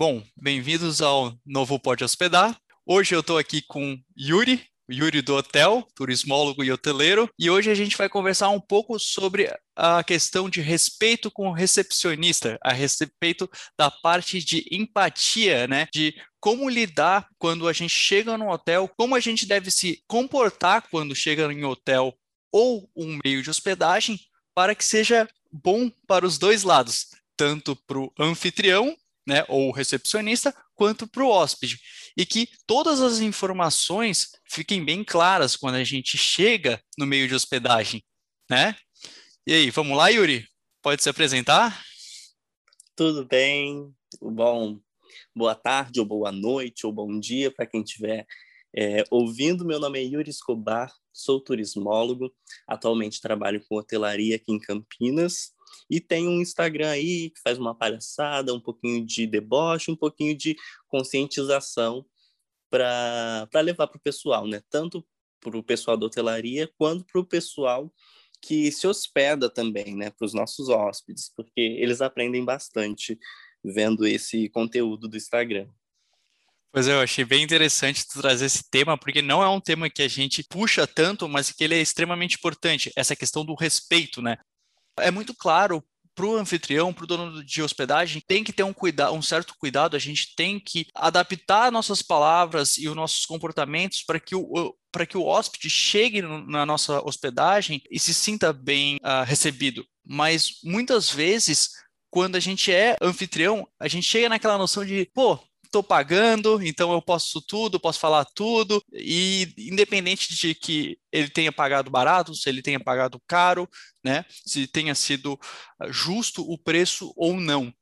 Bom, bem-vindos ao novo Pode Hospedar. Hoje eu estou aqui com Yuri, Yuri do hotel, turismólogo e hoteleiro, e hoje a gente vai conversar um pouco sobre a questão de respeito com o recepcionista, a respeito da parte de empatia, né? De como lidar quando a gente chega no hotel, como a gente deve se comportar quando chega em hotel ou um meio de hospedagem para que seja bom para os dois lados, tanto para o anfitrião né, ou recepcionista, quanto para o hóspede. E que todas as informações fiquem bem claras quando a gente chega no meio de hospedagem, né? E aí, vamos lá, Yuri? Pode se apresentar? Tudo bem? Bom, boa tarde, ou boa noite, ou bom dia para quem estiver é, ouvindo. Meu nome é Yuri Escobar, sou turismólogo, atualmente trabalho com hotelaria aqui em Campinas e tem um Instagram aí que faz uma palhaçada, um pouquinho de deboche, um pouquinho de conscientização para levar para o pessoal, né? Tanto para o pessoal da hotelaria quanto para o pessoal que se hospeda também, né? Para os nossos hóspedes, porque eles aprendem bastante vendo esse conteúdo do Instagram. Pois é, eu achei bem interessante tu trazer esse tema, porque não é um tema que a gente puxa tanto, mas que ele é extremamente importante, essa questão do respeito, né? É muito claro para o anfitrião, para o dono de hospedagem, tem que ter um, cuidado, um certo cuidado, a gente tem que adaptar nossas palavras e os nossos comportamentos para que o, para que o hóspede chegue na nossa hospedagem e se sinta bem uh, recebido. Mas muitas vezes, quando a gente é anfitrião, a gente chega naquela noção de, pô, estou pagando, então eu posso tudo, posso falar tudo, e independente de que ele tenha pagado barato, se ele tenha pagado caro, né, se tenha sido ah, justo o preço ou não.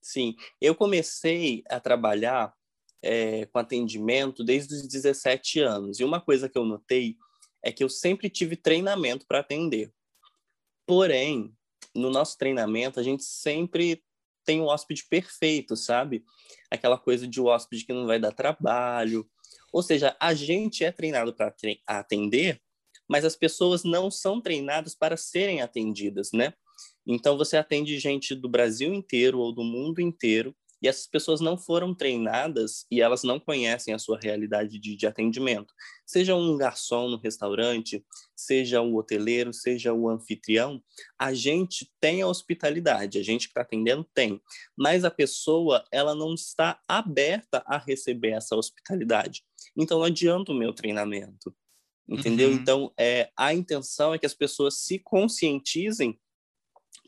Sim, eu comecei a trabalhar é, com atendimento desde os 17 anos, e uma coisa que eu notei é que eu sempre tive treinamento para atender. Porém, no nosso treinamento, a gente sempre tem um hóspede perfeito, sabe? Aquela coisa de hóspede que não vai dar trabalho. Ou seja, a gente é treinado para atender, mas as pessoas não são treinadas para serem atendidas, né? Então você atende gente do Brasil inteiro ou do mundo inteiro e essas pessoas não foram treinadas e elas não conhecem a sua realidade de, de atendimento. Seja um garçom no restaurante, seja um hoteleiro, seja o um anfitrião, a gente tem a hospitalidade, a gente que está atendendo tem, mas a pessoa ela não está aberta a receber essa hospitalidade. Então não adianta o meu treinamento, entendeu? Uhum. Então é, a intenção é que as pessoas se conscientizem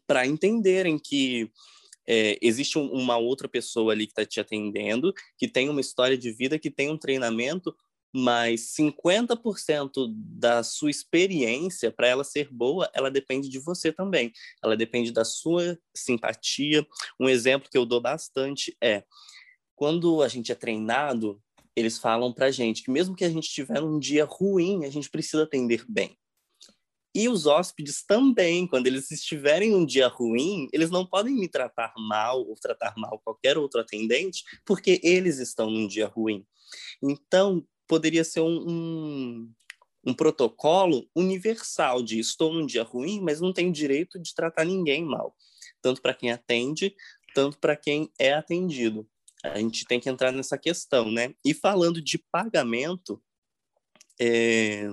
para entenderem que é, existe um, uma outra pessoa ali que está te atendendo, que tem uma história de vida, que tem um treinamento, mas 50% da sua experiência, para ela ser boa, ela depende de você também. Ela depende da sua simpatia. Um exemplo que eu dou bastante é quando a gente é treinado, eles falam para gente que mesmo que a gente tiver um dia ruim, a gente precisa atender bem. E os hóspedes também, quando eles estiverem um dia ruim, eles não podem me tratar mal ou tratar mal qualquer outro atendente, porque eles estão num dia ruim. Então, poderia ser um, um, um protocolo universal de estou num dia ruim, mas não tenho direito de tratar ninguém mal, tanto para quem atende, tanto para quem é atendido. A gente tem que entrar nessa questão, né? E falando de pagamento, é,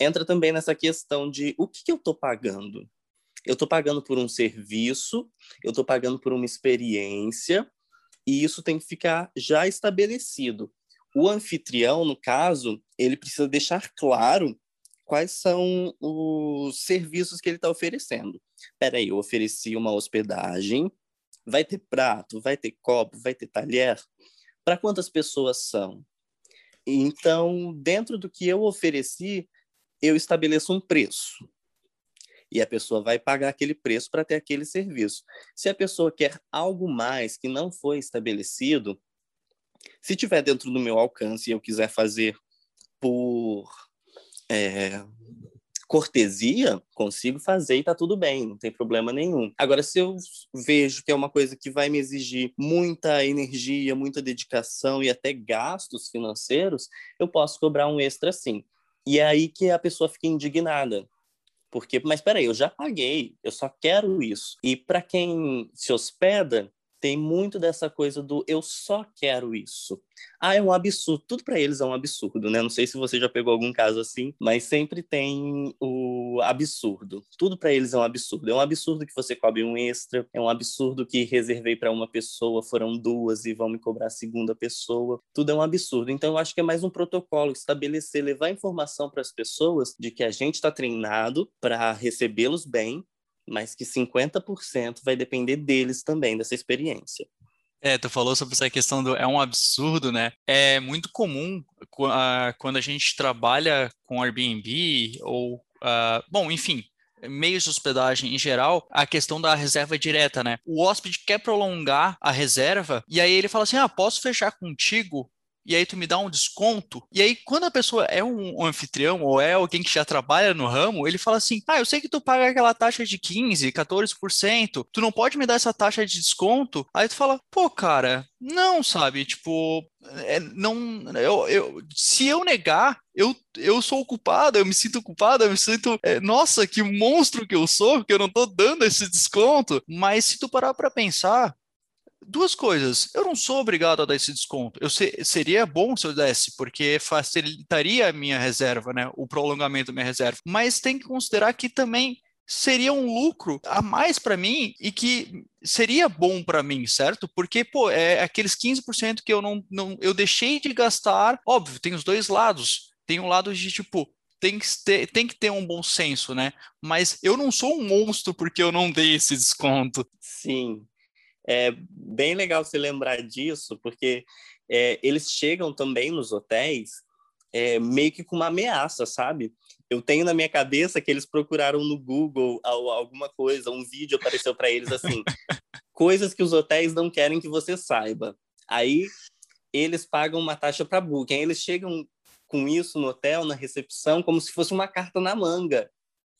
entra também nessa questão de o que, que eu estou pagando? Eu estou pagando por um serviço, eu estou pagando por uma experiência, e isso tem que ficar já estabelecido. O anfitrião, no caso, ele precisa deixar claro quais são os serviços que ele está oferecendo. Peraí, eu ofereci uma hospedagem, vai ter prato, vai ter copo, vai ter talher? Para quantas pessoas são? Então, dentro do que eu ofereci, eu estabeleço um preço. E a pessoa vai pagar aquele preço para ter aquele serviço. Se a pessoa quer algo mais que não foi estabelecido, se tiver dentro do meu alcance e eu quiser fazer por é, cortesia, consigo fazer e tá tudo bem, não tem problema nenhum. Agora, se eu vejo que é uma coisa que vai me exigir muita energia, muita dedicação e até gastos financeiros, eu posso cobrar um extra sim. E é aí que a pessoa fica indignada. Porque, mas peraí, eu já paguei, eu só quero isso. E para quem se hospeda, tem muito dessa coisa do eu só quero isso. Ah, é um absurdo. Tudo para eles é um absurdo, né? Não sei se você já pegou algum caso assim, mas sempre tem o absurdo. Tudo para eles é um absurdo. É um absurdo que você cobre um extra, é um absurdo que reservei para uma pessoa, foram duas e vão me cobrar a segunda pessoa. Tudo é um absurdo. Então eu acho que é mais um protocolo estabelecer, levar informação para as pessoas de que a gente está treinado para recebê-los bem mas que 50% vai depender deles também, dessa experiência. É, tu falou sobre essa questão do é um absurdo, né? É muito comum quando a gente trabalha com Airbnb ou, uh, bom, enfim, meios de hospedagem em geral, a questão da reserva direta, né? O hóspede quer prolongar a reserva e aí ele fala assim: ah, posso fechar contigo e aí tu me dá um desconto. E aí, quando a pessoa é um, um, anfitrião ou é alguém que já trabalha no ramo, ele fala assim: Ah, eu sei que tu paga aquela taxa de 15%, 14%, tu não pode me dar essa taxa de desconto? Aí tu fala, pô, cara, não, sabe? Tipo, é, não. Eu, eu, se eu negar, eu, eu sou culpado, eu me sinto culpado, eu me sinto. É, nossa, que monstro que eu sou, porque eu não tô dando esse desconto. Mas se tu parar para pensar, duas coisas. Eu não sou obrigado a dar esse desconto. Eu se, seria bom se eu desse, porque facilitaria a minha reserva, né? O prolongamento da minha reserva. Mas tem que considerar que também seria um lucro a mais para mim e que seria bom para mim, certo? Porque, pô, é aqueles 15% que eu não, não eu deixei de gastar. Óbvio, tem os dois lados. Tem um lado de tipo, tem que, ter, tem que ter um bom senso, né? Mas eu não sou um monstro porque eu não dei esse desconto. Sim, é bem legal você lembrar disso, porque é, eles chegam também nos hotéis é, meio que com uma ameaça, sabe? Eu tenho na minha cabeça que eles procuraram no Google alguma coisa, um vídeo apareceu para eles assim, coisas que os hotéis não querem que você saiba. Aí eles pagam uma taxa para booking, aí eles chegam com isso no hotel, na recepção, como se fosse uma carta na manga.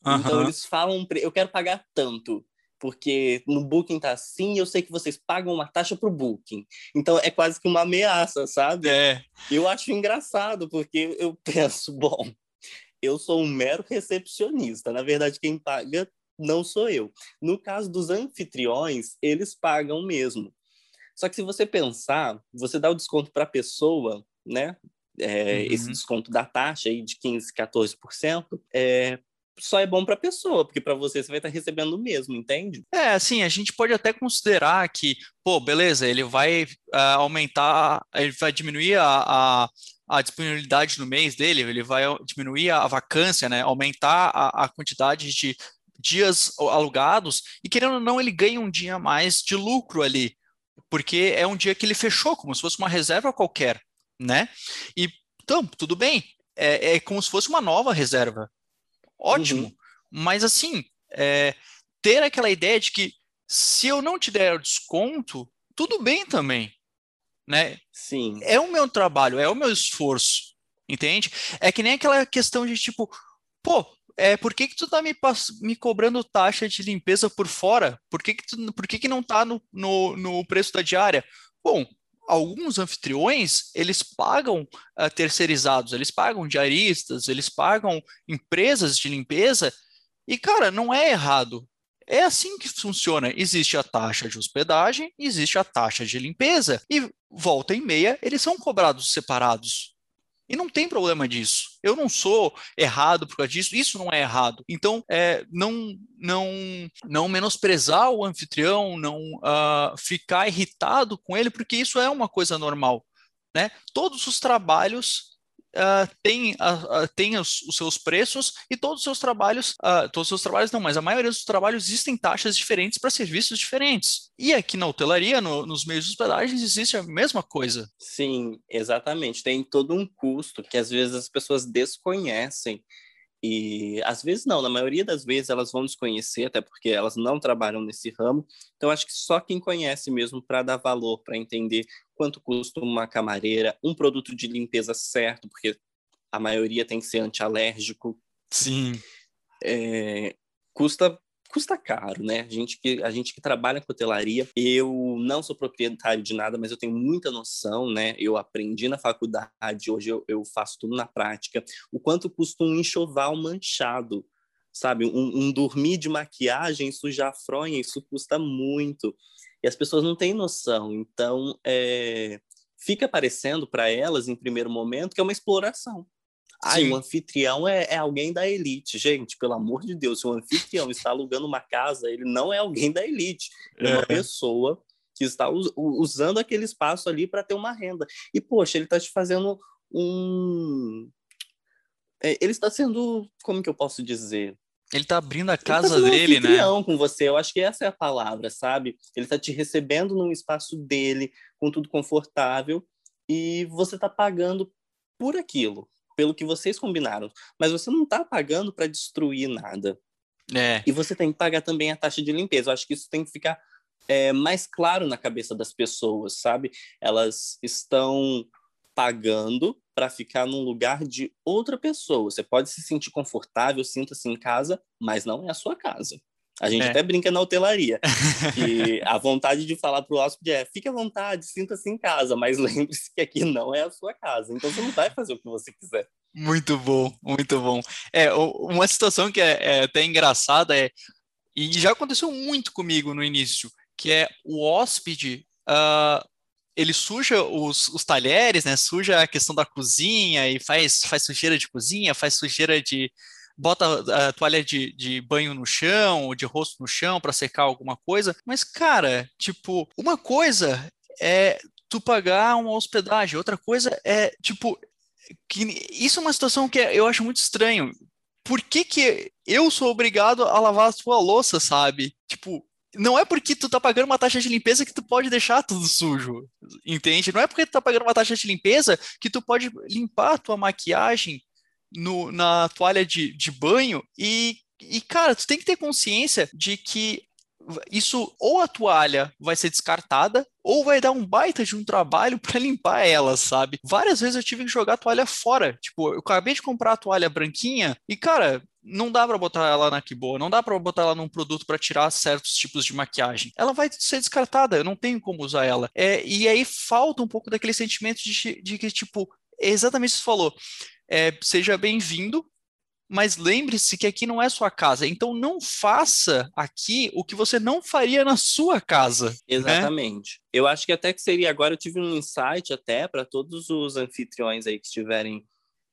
Uhum. Então eles falam, eu quero pagar tanto porque no Booking tá assim, eu sei que vocês pagam uma taxa pro Booking. Então é quase que uma ameaça, sabe? É. Eu acho engraçado, porque eu penso, bom, eu sou um mero recepcionista. Na verdade, quem paga não sou eu. No caso dos anfitriões, eles pagam mesmo. Só que se você pensar, você dá o desconto para a pessoa, né? É, uhum. Esse desconto da taxa aí de 15, 14%, é, só é bom para a pessoa, porque para você você vai estar tá recebendo o mesmo, entende? É, assim, a gente pode até considerar que, pô, beleza, ele vai uh, aumentar, ele vai diminuir a, a, a, disponibilidade no mês dele, ele vai diminuir a, vacância, né? Aumentar a, a quantidade de dias alugados e querendo ou não ele ganha um dia mais de lucro ali, porque é um dia que ele fechou como se fosse uma reserva qualquer, né? E então tudo bem, é, é como se fosse uma nova reserva ótimo. Uhum. Mas assim, é, ter aquela ideia de que se eu não te der o desconto, tudo bem também. Né? Sim. É o meu trabalho, é o meu esforço. Entende? É que nem aquela questão de tipo, pô, é, por que, que tu tá me, me cobrando taxa de limpeza por fora? Por que, que, tu, por que, que não tá no, no, no preço da diária? Bom, alguns anfitriões, eles pagam uh, terceirizados, eles pagam diaristas, eles pagam empresas de limpeza, e, cara, não é errado. É assim que funciona. Existe a taxa de hospedagem, existe a taxa de limpeza, e volta e meia, eles são cobrados separados. E não tem problema disso. Eu não sou errado por causa disso, isso não é errado. Então, é, não, não, não menosprezar o anfitrião, não uh, ficar irritado com ele, porque isso é uma coisa normal. Né? Todos os trabalhos uh, tem, uh, uh, tem os, os, seus preços e todos os seus trabalhos, todos os seus trabalhos não, mas a maioria dos trabalhos existem taxas diferentes para serviços diferentes. E aqui na hotelaria, no, nos meios de hospedagem, existe a mesma coisa. Sim, exatamente. Tem todo um custo que às vezes as pessoas desconhecem e às vezes não, na maioria das vezes elas vão desconhecer, até porque elas não trabalham nesse ramo. Então acho que só quem conhece mesmo para dar valor, para entender quanto custa uma camareira, um produto de limpeza certo, porque a maioria tem que ser antialérgico. Sim. É, custa custa caro, né? A gente que a gente que trabalha com hotelaria, eu não sou proprietário de nada, mas eu tenho muita noção, né? Eu aprendi na faculdade, hoje eu, eu faço tudo na prática. O quanto custa um enxoval manchado, sabe? Um, um dormir de maquiagem sujar a fronha, isso custa muito. E as pessoas não têm noção. Então, é, fica parecendo para elas, em primeiro momento, que é uma exploração. Ah, o anfitrião é, é, alguém da elite. Gente, pelo amor de Deus, se o anfitrião está alugando uma casa, ele não é alguém da elite. É, é uma pessoa que está usando aquele espaço ali para ter uma renda. E, poxa, ele está te fazendo um. É, ele está sendo. Como que eu posso dizer? Ele está abrindo a casa tá dele, um né? com você. Eu acho que essa é a palavra, sabe? Ele está te recebendo num espaço dele, com tudo confortável, e você está pagando por aquilo pelo que vocês combinaram, mas você não está pagando para destruir nada. É. E você tem que pagar também a taxa de limpeza. Eu acho que isso tem que ficar é, mais claro na cabeça das pessoas, sabe? Elas estão pagando para ficar num lugar de outra pessoa. Você pode se sentir confortável, sinta-se em casa, mas não é a sua casa. A gente é. até brinca na hotelaria. que a vontade de falar para o hóspede é: fique à vontade, sinta-se em casa, mas lembre-se que aqui não é a sua casa. Então você não vai fazer o que você quiser. Muito bom, muito bom. É, uma situação que é, é até engraçada é, e já aconteceu muito comigo no início, que é o hóspede, uh, ele suja os, os, talheres, né? Suja a questão da cozinha e faz, faz sujeira de cozinha, faz sujeira de, bota a toalha de, de banho no chão, ou de rosto no chão para secar alguma coisa. Mas, cara, tipo, uma coisa é tu pagar uma hospedagem, outra coisa é, tipo, que isso é uma situação que eu acho muito estranho. Por que, que eu sou obrigado a lavar a sua louça, sabe? Tipo, não é porque tu tá pagando uma taxa de limpeza que tu pode deixar tudo sujo, entende? Não é porque tu tá pagando uma taxa de limpeza que tu pode limpar a tua maquiagem no, na toalha de, de banho e, e, cara, tu tem que ter consciência de que isso ou a toalha vai ser descartada ou vai dar um baita de um trabalho para limpar ela, sabe? Várias vezes eu tive que jogar a toalha fora. Tipo, eu acabei de comprar a toalha branquinha e, cara, não dá para botar ela na que boa, não dá para botar ela num produto para tirar certos tipos de maquiagem. Ela vai ser descartada, eu não tenho como usar ela. É, e aí falta um pouco daquele sentimento de, de que, tipo, é exatamente o que você falou é, seja bem-vindo, mas lembre-se que aqui não é sua casa. Então não faça aqui o que você não faria na sua casa. Né? Exatamente. Né? Eu acho que até que seria agora, eu tive um insight até para todos os anfitriões aí que estiverem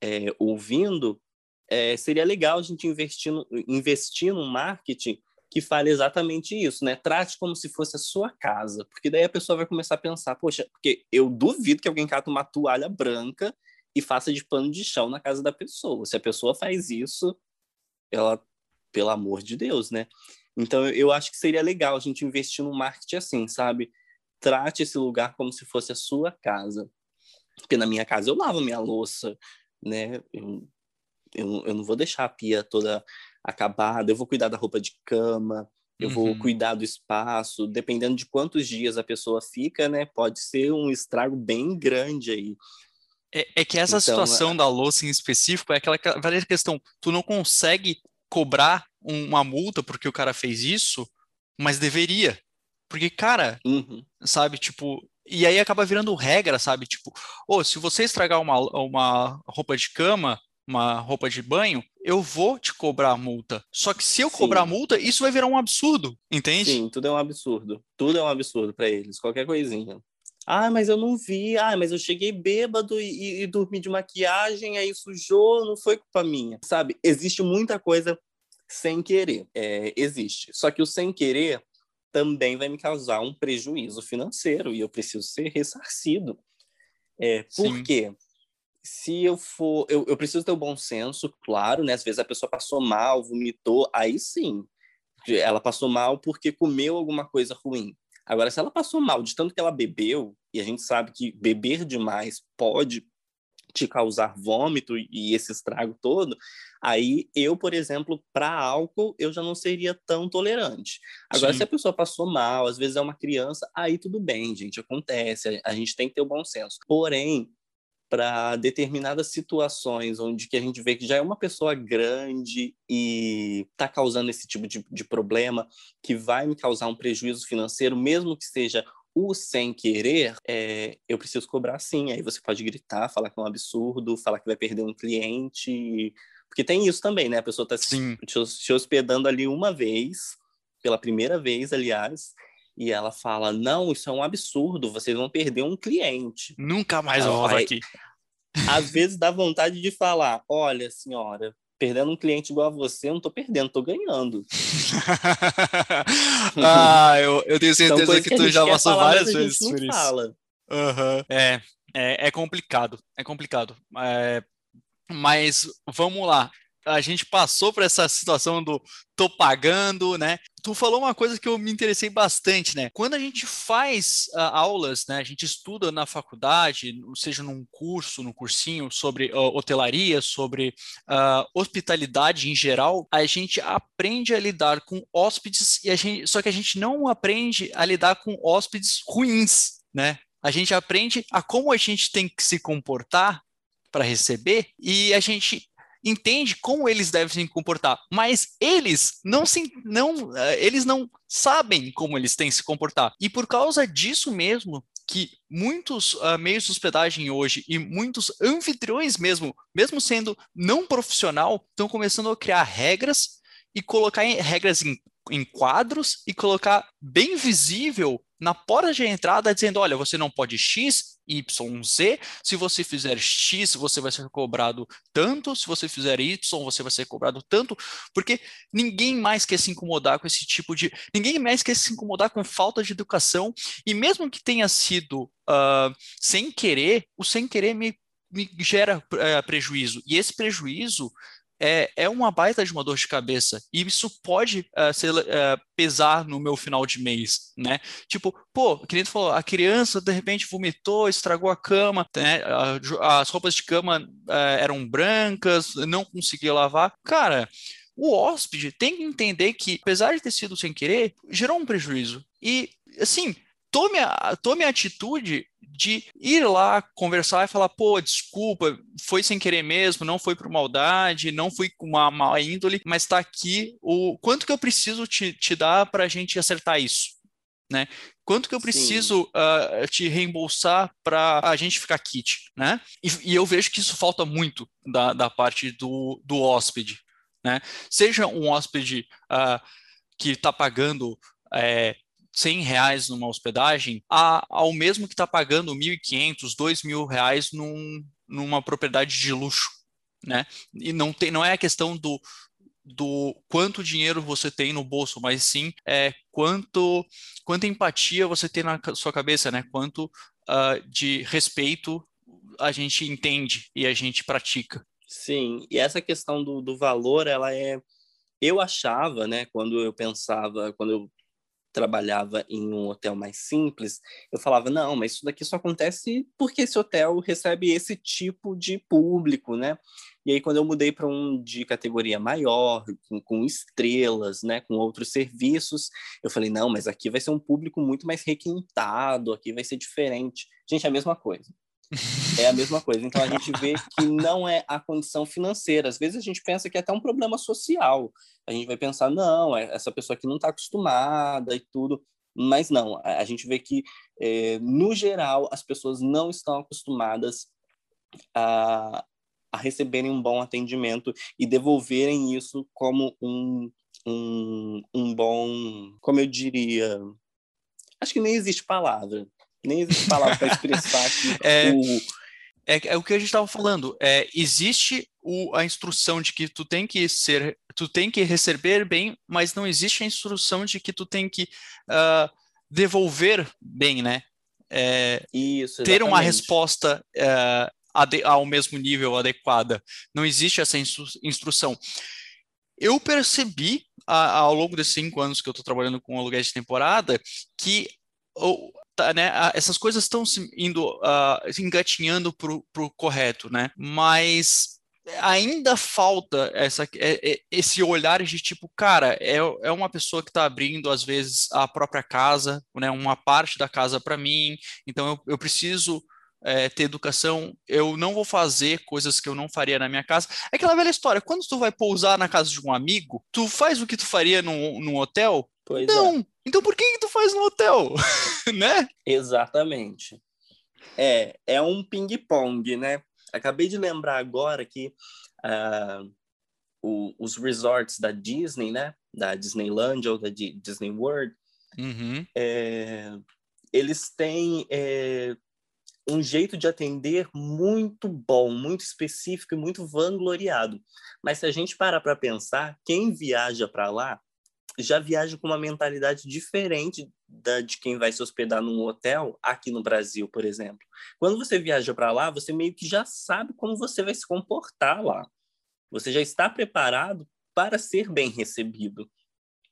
é, ouvindo, é, seria legal a gente investir no, investir no marketing que fale exatamente isso, né? Trate como se fosse a sua casa, porque daí a pessoa vai começar a pensar, poxa, porque eu duvido que alguém cata uma toalha branca e faça de pano de chão na casa da pessoa. Se a pessoa faz isso, ela, pelo amor de Deus, né? Então eu acho que seria legal a gente investir no marketing assim, sabe? Trate esse lugar como se fosse a sua casa. Porque na minha casa eu lavo minha louça, né? Eu, eu, eu não vou deixar a pia toda acabada, eu vou cuidar da roupa de cama, eu uhum. vou cuidar do espaço, dependendo de quantos dias a pessoa fica, né? Pode ser um estrago bem grande aí. É, é que essa então, situação é... da louça em específico é aquela velha questão, tu não consegue cobrar uma multa porque o cara fez isso, mas deveria. Porque, cara, uhum. sabe, tipo, e aí acaba virando regra, sabe? Tipo, oh, se você estragar uma, uma roupa de cama, uma roupa de banho, eu vou te cobrar a multa. Só que se eu Sim. cobrar a multa, isso vai virar um absurdo, entende? Sim, tudo é um absurdo. Tudo é um absurdo para eles, qualquer coisinha. Ah, mas eu não vi. Ah, mas eu cheguei bêbado e, e, dormi de maquiagem, aí sujou, não foi culpa minha. Sabe? Existe muita coisa sem querer. É, existe. Só que o sem querer também vai me causar um prejuízo financeiro e eu preciso ser ressarcido. É, por Sim. quê? Se eu for. Eu, eu preciso ter o bom senso, claro, né? Às vezes a pessoa passou mal, vomitou, aí sim. Ela passou mal porque comeu alguma coisa ruim. Agora, se ela passou mal de tanto que ela bebeu, e a gente sabe que beber demais pode te causar vômito e esse estrago todo, aí eu, por exemplo, para álcool, eu já não seria tão tolerante. Agora, Sim. se a pessoa passou mal, às vezes é uma criança, aí tudo bem, gente, acontece, a, a gente tem que ter o bom senso. Porém, para determinadas situações onde que a gente vê que já é uma pessoa grande e está causando esse tipo de, de problema que vai me causar um prejuízo financeiro, mesmo que seja o sem querer, é, eu preciso cobrar sim. Aí você pode gritar, falar que é um absurdo, falar que vai perder um cliente. Porque tem isso também, né? A pessoa está te, te hospedando ali uma vez, pela primeira vez, aliás, E ela fala: Não, isso é um absurdo, vocês vão perder um cliente. Nunca mais eu volto aqui. Às vezes dá vontade de falar: Olha, senhora, perdendo um cliente igual a você, eu não tô perdendo, tô ganhando. ah, eu, eu tenho certeza que, que tu já passou várias vezes por isso. Fala. Uhum. É, é, é, complicado, é complicado. É, mas vamos lá a gente passou por essa situação do tô pagando, né? Tu falou uma coisa que eu me interessei bastante, né? Quando a gente faz uh, aulas, né? A gente estuda na faculdade, seja num curso, no cursinho sobre uh, hotelaria, sobre uh, hospitalidade em geral, a gente aprende a lidar com hóspedes e a gente, só que a gente não aprende a lidar com hóspedes ruins, né? A gente aprende a como a gente tem que se comportar para receber e a gente entende como eles devem se comportar, mas eles não se, não, eh, eles não sabem como eles têm se comportar. E por causa disso mesmo, que muitos uh, meios de hospedagem hoje e muitos anfitriões mesmo, mesmo sendo não profissional, estão começando a criar regras e colocar em, regras em, em quadros e colocar bem visível na porta de entrada dizendo, olha, você não pode X, Y, Z. Se você fizer X, você vai ser cobrado tanto. Se você fizer Y, você vai ser cobrado tanto. Porque ninguém mais quer se incomodar com esse tipo de. Ninguém mais quer se incomodar com falta de educação. E mesmo que tenha sido uh, sem querer, o sem querer me, me gera uh, prejuízo. E esse prejuízo é, é uma baita de uma dor de cabeça. E isso pode uh, ser, uh, pesar no meu final de mês, né? Tipo, pô, que tu falou, a criança de repente vomitou, estragou a cama, né? As roupas de cama uh, eram brancas, não conseguia lavar. Cara, o hóspede tem que entender que, apesar de ter sido sem querer, gerou um prejuízo. E, assim, tome a, tome a atitude de ir lá conversar e falar, pô, desculpa, foi sem querer mesmo, não foi por maldade, não fui com uma má índole, mas está aqui o quanto que eu preciso te, te dar para a gente acertar isso, né? Quanto que eu preciso uh, te reembolsar para a gente ficar kit, né? E, e, eu vejo que isso falta muito da, da parte do, do hóspede, né? Seja um hóspede uh, que está pagando é, 100 reais numa hospedagem a, ao mesmo que está pagando 1.500, 2.000 reais num, numa propriedade de luxo, né? E não, tem, não é a questão do, do quanto dinheiro você tem no bolso, mas sim é quanto quanta empatia você tem na sua cabeça, né? Quanto uh, de respeito a gente entende e a gente pratica. Sim, e essa questão do, do valor, ela é eu achava, né, quando eu pensava, quando eu trabalhava em um hotel mais simples, eu falava, não, mas isso daqui só acontece porque esse hotel recebe esse tipo de público, né? E aí, quando eu mudei para um de categoria maior, com, com, estrelas, né, com outros serviços, eu falei, não, mas aqui vai ser um público muito mais requintado, aqui vai ser diferente. Gente, é a mesma coisa. É a mesma coisa. Então a gente vê que não é a condição financeira. Às vezes a gente pensa que é até um problema social. A gente vai pensar, não, é essa pessoa que não está acostumada e tudo. Mas não, a gente vê que, é, no geral, as pessoas não estão acostumadas a, a receberem um bom atendimento e devolverem isso como um, um, um bom, como eu diria, acho que nem existe palavra, nem existe palavra para expressar que é, o... É, é, o que a gente estava falando. É, existe o, a instrução de que tu tem que ser, tu tem que receber bem, mas não existe a instrução de que tu tem que uh, devolver bem, né? É, Isso, ter uma resposta uh, ao mesmo nível adequada. Não existe essa instru instrução. Eu percebi a, ao longo desses cinco anos que eu estou trabalhando com aluguéis de temporada que tá, né, essas coisas estão indo uh, engatinhando para o correto, né? Mas ainda falta essa, é, é, esse olhar de tipo, cara, é, é uma pessoa que está abrindo, às vezes, a própria casa, né, uma parte da casa para mim, então eu, eu preciso é, ter educação, eu não vou fazer coisas que eu não faria na minha casa. É aquela velha história, quando tu vai pousar na casa de um amigo, tu faz o que tu faria num, num hotel? Pois não. É. Então por que, que tu faz no hotel? né? Exatamente. É, é um ping-pong, né? Acabei de lembrar agora que uh, o, os resorts da Disney, né? Da Disneyland ou da D Disney World, Uhum. É, eles têm é, um jeito de atender muito bom, muito específico e muito vangloriado. Mas se a gente parar para pensar, quem viaja para lá já viaja com uma mentalidade diferente da de quem vai se hospedar num hotel aqui no Brasil, por exemplo. Quando você viaja para lá, você meio que já sabe como você vai se comportar lá. Você já está preparado para ser bem recebido.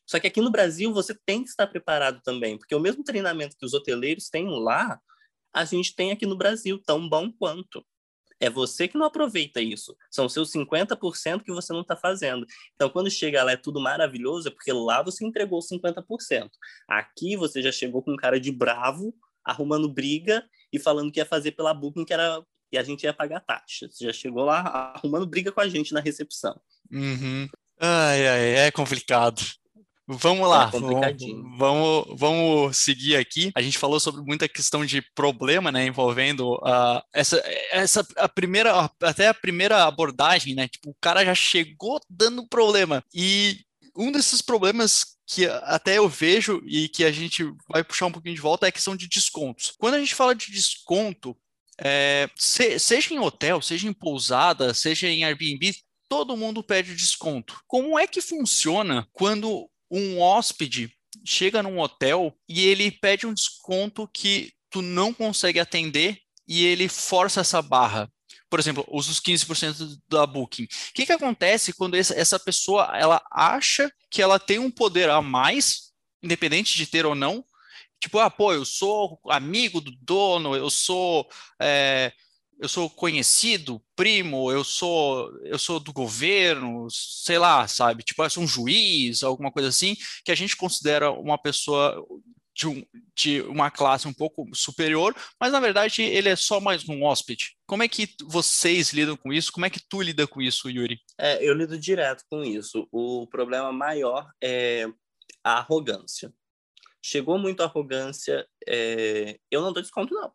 Só que aqui no Brasil você tem que estar preparado também, porque o mesmo treinamento que os hoteleiros têm lá, a gente tem aqui no Brasil, tão bom quanto. É você que não aproveita isso. São seus 50% que você não está fazendo. Então, quando chega lá é tudo maravilhoso, é porque lá você entregou 50%. Aqui você já chegou com um cara de bravo, arrumando briga e falando que ia fazer pela Booking, que era e a gente ia pagar taxa. Você já chegou lá arrumando briga com a gente na recepção. Uhum. Ai, ai, é complicado. Vamos lá, é vamos, vamos, vamos seguir aqui. A gente falou sobre muita questão de problema, né, envolvendo uh, essa, essa a primeira, até a primeira abordagem, né, tipo, o cara já chegou dando problema. E um desses problemas que até eu vejo e que a gente vai puxar um pouquinho de volta é a questão de descontos. Quando a gente fala de desconto, é, se, seja em hotel, seja em pousada, seja em Airbnb, todo mundo pede desconto. Como é que funciona quando um hóspede chega num hotel e ele pede um desconto que tu não consegue atender e ele força essa barra? Por exemplo, os 15% da Booking. O que, que acontece quando essa, pessoa ela acha que ela tem um poder a mais, independente de ter ou não, Tipo, ah, pô, eu sou amigo do dono, eu sou é, eu sou conhecido, primo, eu sou eu sou do governo, sei lá, sabe? Tipo, eu sou um juiz, alguma coisa assim, que a gente considera uma pessoa de, um, de uma classe um pouco superior, mas na verdade ele é só mais um hóspede. Como é que vocês lidam com isso? Como é que tu lida com isso, Yuri? É, eu lido direto com isso. O problema maior é a arrogância chegou muito arrogância, é... eu não dou desconto, não.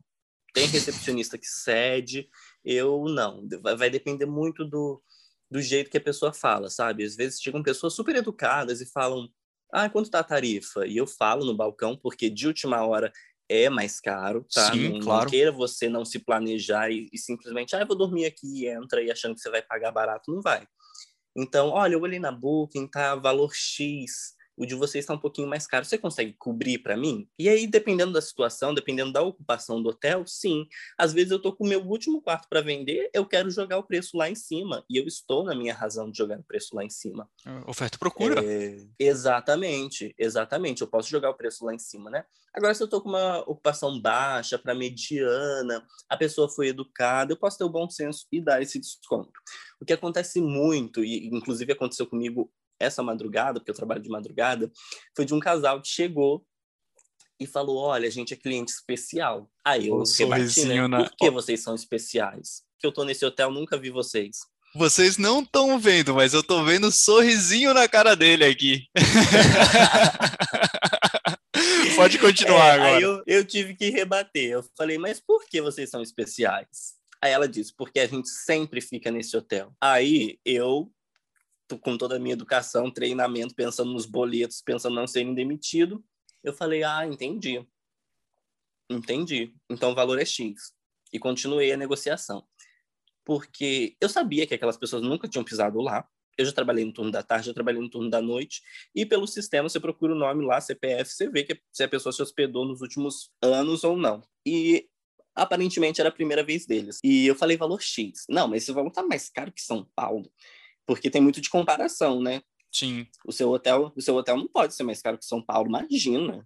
Tem recepcionista que cede, eu não. Vai depender muito do, do jeito que a pessoa fala, sabe? Às vezes chegam pessoas super educadas e falam, ah, quanto tá a tarifa? E eu falo no balcão, porque de última hora é mais caro, tá? Sim, não, claro. não queira você não se planejar e, e simplesmente, ah, eu vou dormir aqui e entra e achando que você vai pagar barato, não vai. Então, olha, eu olhei na Booking, tá valor X, o de vocês está um pouquinho mais caro. Você consegue cobrir para mim? E aí, dependendo da situação, dependendo da ocupação do hotel, sim. Às vezes eu estou com o meu último quarto para vender, eu quero jogar o preço lá em cima. E eu estou na minha razão de jogar o preço lá em cima. É, oferta e procura. É... Exatamente, exatamente. Eu posso jogar o preço lá em cima, né? Agora, se eu estou com uma ocupação baixa para mediana, a pessoa foi educada, eu posso ter o bom senso e dar esse desconto. O que acontece muito, e inclusive aconteceu comigo essa madrugada, porque eu trabalho de madrugada, foi de um casal que chegou e falou: Olha, a gente é cliente especial. Aí eu rebati, né? Na... Por que vocês são especiais? Que eu tô nesse hotel, nunca vi vocês. Vocês não estão vendo, mas eu tô vendo sorrisinho na cara dele aqui. Pode continuar é, agora. Aí eu, eu tive que rebater. Eu falei, mas por que vocês são especiais? Aí ela disse, porque a gente sempre fica nesse hotel. Aí eu com toda a minha educação, treinamento, pensando nos boletos, pensando não serem demitido, eu falei, ah, entendi. Entendi. Então o valor é X. E continuei a negociação. Porque eu sabia que aquelas pessoas nunca tinham pisado lá. Eu já trabalhei no turno da tarde, já trabalhei no turno da noite. E pelo sistema, você procura o nome lá, CPF, você vê que se a pessoa se hospedou nos últimos anos ou não. E aparentemente era a primeira vez deles. E eu falei valor X. Não, mas esse valor tá mais caro que São Paulo porque tem muito de comparação, né? Sim. O seu hotel, o seu hotel não pode ser mais caro que São Paulo, imagina.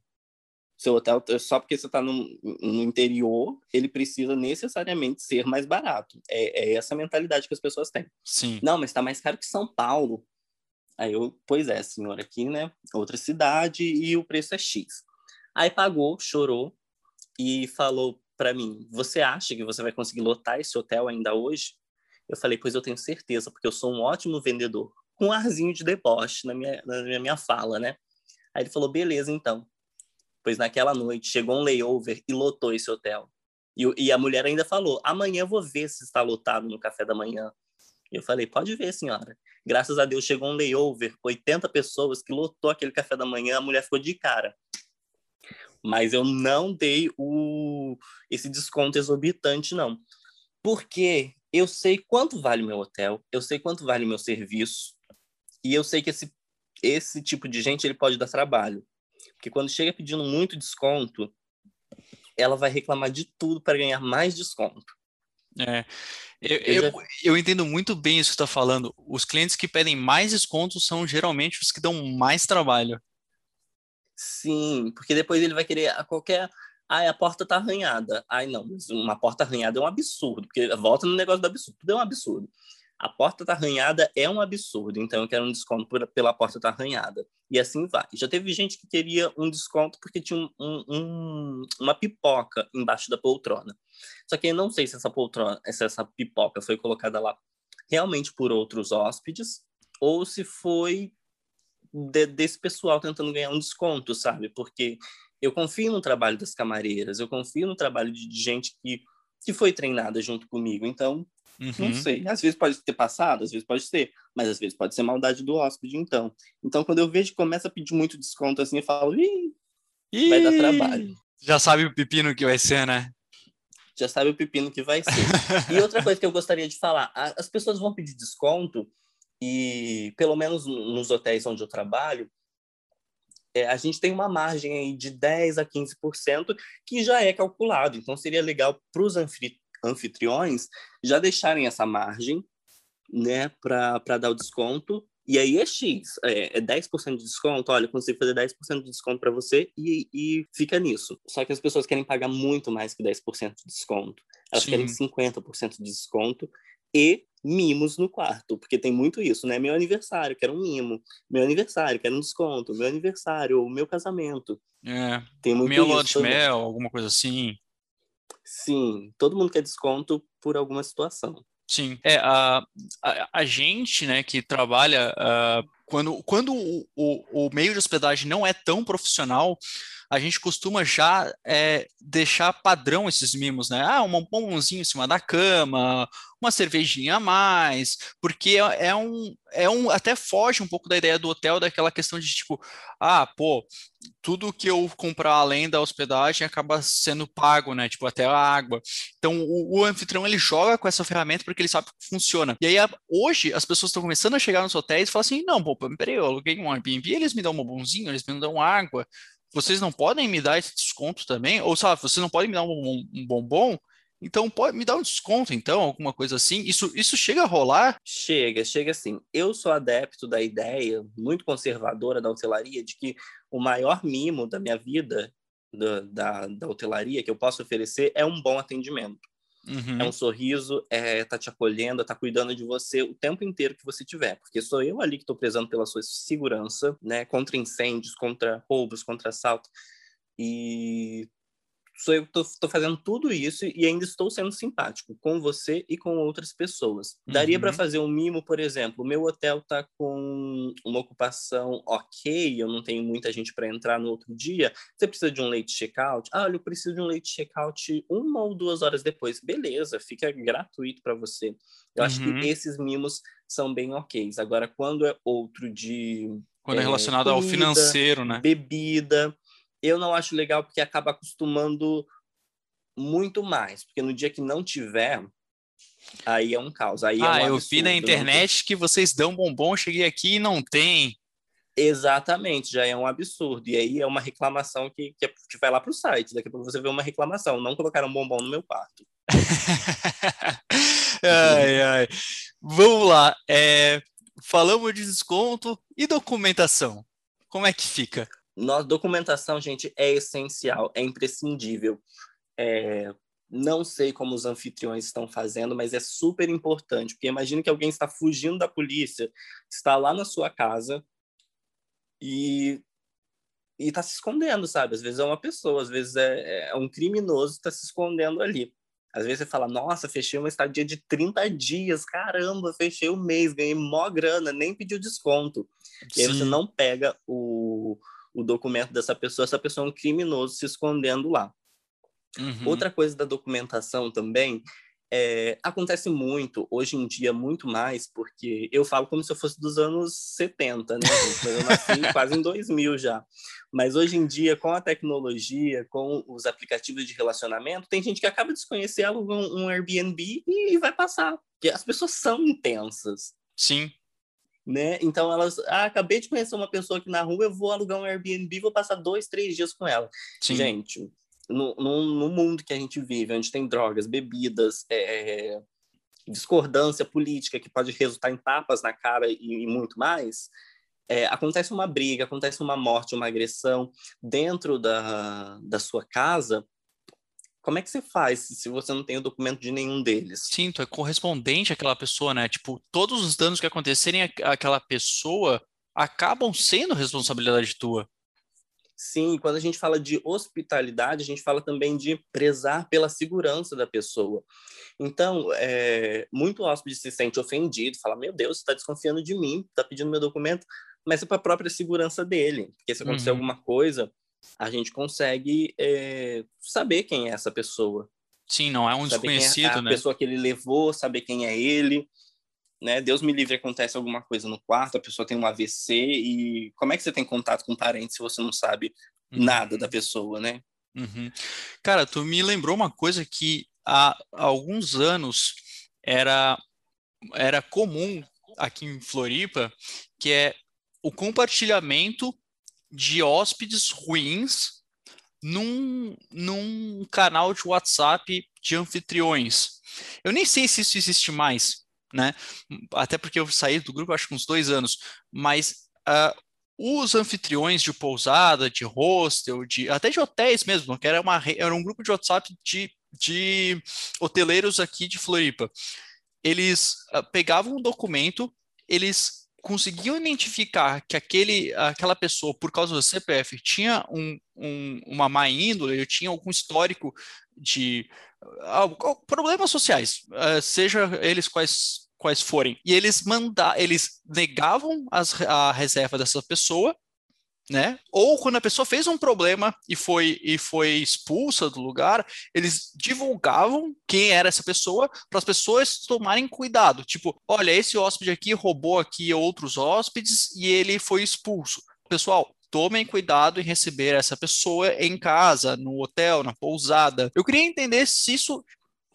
O seu hotel, só porque você está no, no, interior, ele precisa necessariamente ser mais barato. É, é essa mentalidade que as pessoas têm. Sim. Não, mas está mais caro que São Paulo. Aí eu, pois é, senhor, aqui, né? Outra cidade e o preço é X. Aí pagou, chorou e falou para mim: Você acha que você vai conseguir lotar esse hotel ainda hoje? Eu falei, pois eu tenho certeza, porque eu sou um ótimo vendedor. Com um arzinho de deboche na minha, na minha fala, né? Aí ele falou, beleza, então. Pois naquela noite chegou um layover e lotou esse hotel. E, e a mulher ainda falou, amanhã eu vou ver se está lotado no café da manhã. Eu falei, pode ver, senhora. Graças a Deus chegou um layover, 80 pessoas que lotou aquele café da manhã, a mulher ficou de cara. mas eu não dei o esse desconto exorbitante não. Porque eu sei quanto vale meu hotel, eu sei quanto vale meu serviço, e eu sei que esse esse tipo de gente ele pode dar trabalho. Porque quando chega pedindo muito desconto, ela vai reclamar de tudo para ganhar mais desconto. É, eu, eu, eu, entendo muito bem isso que está falando. Os clientes que pedem mais descontos são geralmente os que dão mais trabalho. Sim, porque depois ele vai querer a qualquer. Ai, a porta tá arranhada. Ai, não, uma porta arranhada é um absurdo, porque volta no negócio do absurdo, tudo é um absurdo a porta tá arranhada é um absurdo, então eu quero um desconto por, pela porta tá arranhada. E assim vai. Já teve gente que queria um desconto porque tinha um, um, uma pipoca embaixo da poltrona. Só que eu não sei se essa poltrona, se essa pipoca foi colocada lá realmente por outros hóspedes ou se foi de, desse pessoal tentando ganhar um desconto, sabe? Porque eu confio no trabalho das camareiras, eu confio no trabalho de gente que, que foi treinada junto comigo. Então, Uhum. Não sei. Às vezes pode ter passado, às vezes pode ser, mas às vezes pode ser maldade do hóspede, então. Então, quando eu vejo que começa a pedir muito desconto assim, eu falo, ih, Ih, vai dar trabalho. Já sabe o pepino que vai ser, né? Já sabe o pepino que vai ser. e outra coisa que eu gostaria de falar, as pessoas vão pedir desconto e, pelo menos nos hotéis onde eu trabalho, é, a gente tem uma margem aí de 10 a 15% que já é calculado. Então, seria legal para os anfitriões já deixarem essa margem né, para dar o desconto. E aí é X, é, é 10% de desconto. Olha, consigo fazer 10% de desconto para você e, e fica nisso. Só que as pessoas querem pagar muito mais que 10% de desconto. Elas Sim. querem 50% de desconto e mimos no quarto, porque tem muito isso, né? Meu aniversário, quero um mimo. Meu aniversário, quero um desconto. Meu aniversário, ou meu casamento. É, tem muito meu isso. de mel, alguma coisa assim. Sim, todo mundo quer desconto por alguma situação. Sim, é, a, a, a gente, né, que trabalha, uh, quando, quando o, o, o, meio de hospedagem não é tão profissional, a gente costuma já é, deixar padrão esses mimos, né? Ah, um bombonzinho em cima da cama, uma cervejinha a mais, porque é, é, um, é um. Até foge um pouco da ideia do hotel, daquela questão de tipo, ah, pô, tudo que eu comprar além da hospedagem acaba sendo pago, né? Tipo, até a água. Então, o, o anfitrião ele joga com essa ferramenta porque ele sabe que funciona. E aí, hoje, as pessoas estão começando a chegar nos hotéis e falam assim: não, pô, peraí, eu aluguei um Airbnb, eles me dão um bombonzinho, eles me dão água vocês não podem me dar esse desconto também? Ou, sabe, vocês não podem me dar um, um bombom? Então, pode me dar um desconto, então, alguma coisa assim. Isso, isso chega a rolar? Chega, chega assim. Eu sou adepto da ideia, muito conservadora da hotelaria, de que o maior mimo da minha vida, da, da, da hotelaria, que eu posso oferecer, é um bom atendimento. Uhum. É um sorriso, é tá te acolhendo, tá cuidando de você o tempo inteiro que você tiver, porque sou eu ali que estou prezando pela sua segurança, né, contra incêndios, contra roubos, contra assalto. E estou fazendo tudo isso e ainda estou sendo simpático com você e com outras pessoas. Daria uhum. para fazer um mimo, por exemplo, o meu hotel está com uma ocupação ok, eu não tenho muita gente para entrar no outro dia. Você precisa de um late checkout? Ah, eu preciso de um late checkout uma ou duas horas depois. Beleza, fica gratuito para você. Eu uhum. acho que uhum. esses mimos são bem ok. Agora, quando é outro de quando é, é relacionado comida, ao financeiro, né? Bebida, eu não acho legal porque acaba acostumando muito mais, porque no dia que não tiver, aí é um caos. Aí é ah, é um eu vi na internet que vocês dão bombom, cheguei aqui e não tem. Exatamente, já é um absurdo. E aí é uma reclamação que, que, que vai lá para o site. Daqui a pouco você vê uma reclamação. Não colocaram bombom no meu quarto. ai, ai. Vamos lá. É, falamos de desconto e documentação. Como é que fica? Nossa documentação, gente, é essencial, é imprescindível. É, não sei como os anfitriões estão fazendo, mas é super importante, porque imagine que alguém está fugindo da polícia, está lá na sua casa e e está se escondendo, sabe? Às vezes é uma pessoa, às vezes é, é um criminoso que está se escondendo ali. Às vezes você fala, nossa, fechei uma estadia de 30 dias, caramba, fechei o um mês, ganhei mó grana, nem pediu desconto. Sim. E aí você não pega o, o documento dessa pessoa, essa pessoa é um criminoso se escondendo lá. Uhum. Outra coisa da documentação também É, acontece muito, hoje em dia, muito mais, porque eu falo como se eu fosse dos anos 70, né? Eu nasci quase em 2000 já. Mas hoje em dia, com a tecnologia, com os aplicativos de relacionamento, tem gente que acaba de se conhecer, aluga um, um Airbnb e, e vai passar. Porque as pessoas são intensas. Sim. Né? Então elas, ah, acabei de conhecer uma pessoa aqui na rua, eu vou alugar um Airbnb, vou passar dois, três dias com ela. Sim. Gente, no, no, no, mundo que a gente vive, onde tem drogas, bebidas, é, discordância política que pode resultar em tapas na cara e, e muito mais, é, acontece uma briga, acontece uma morte, uma agressão dentro da, da sua casa, como é que você faz se você não tem o documento de nenhum deles? Sim, tu é correspondente àquela pessoa, né? Tipo, todos os danos que acontecerem àquela pessoa acabam sendo responsabilidade tua. Sim, quando a gente fala de hospitalidade, a gente fala também de prezar pela segurança da pessoa. Então, é, muito hóspede se sente ofendido, fala: Meu Deus, você está desconfiando de mim, está pedindo meu documento, mas é para a própria segurança dele. Porque se acontecer uhum. alguma coisa, a gente consegue é, saber quem é essa pessoa. Sim, não é um saber desconhecido, é a né? pessoa que ele levou, saber quem é ele né? Deus me livre, acontece alguma coisa no quarto, a pessoa tem um AVC e como é que você tem contato com um parente se você não sabe uhum. nada da pessoa, né? Uhum. Cara, tu me lembrou uma coisa que há alguns anos era era comum aqui em Floripa, que é o compartilhamento de hóspedes ruins num, num canal de WhatsApp de anfitriões. Eu nem sei se isso existe mais, né? Até porque eu saí do grupo acho que uns dois anos, mas uh, os anfitriões de pousada, de hostel, de até de hotéis mesmo, que era, uma, era um grupo de WhatsApp de, de hoteleiros aqui de Floripa. Eles uh, pegavam um documento, eles conseguiam identificar que aquele, aquela pessoa, por causa do CPF, tinha um, um, uma má índole, tinha algum histórico de uh, problemas sociais, uh, seja eles quais quais forem. E eles manda, eles negavam as, a reserva dessa pessoa, né? Ou quando a pessoa fez um problema e foi e foi expulsa do lugar, eles divulgavam quem era essa pessoa para as pessoas tomarem cuidado. Tipo, olha, esse hóspede aqui roubou aqui outros hóspedes e ele foi expulso. Pessoal, tomem cuidado em receber essa pessoa em casa, no hotel, na pousada. Eu queria entender se isso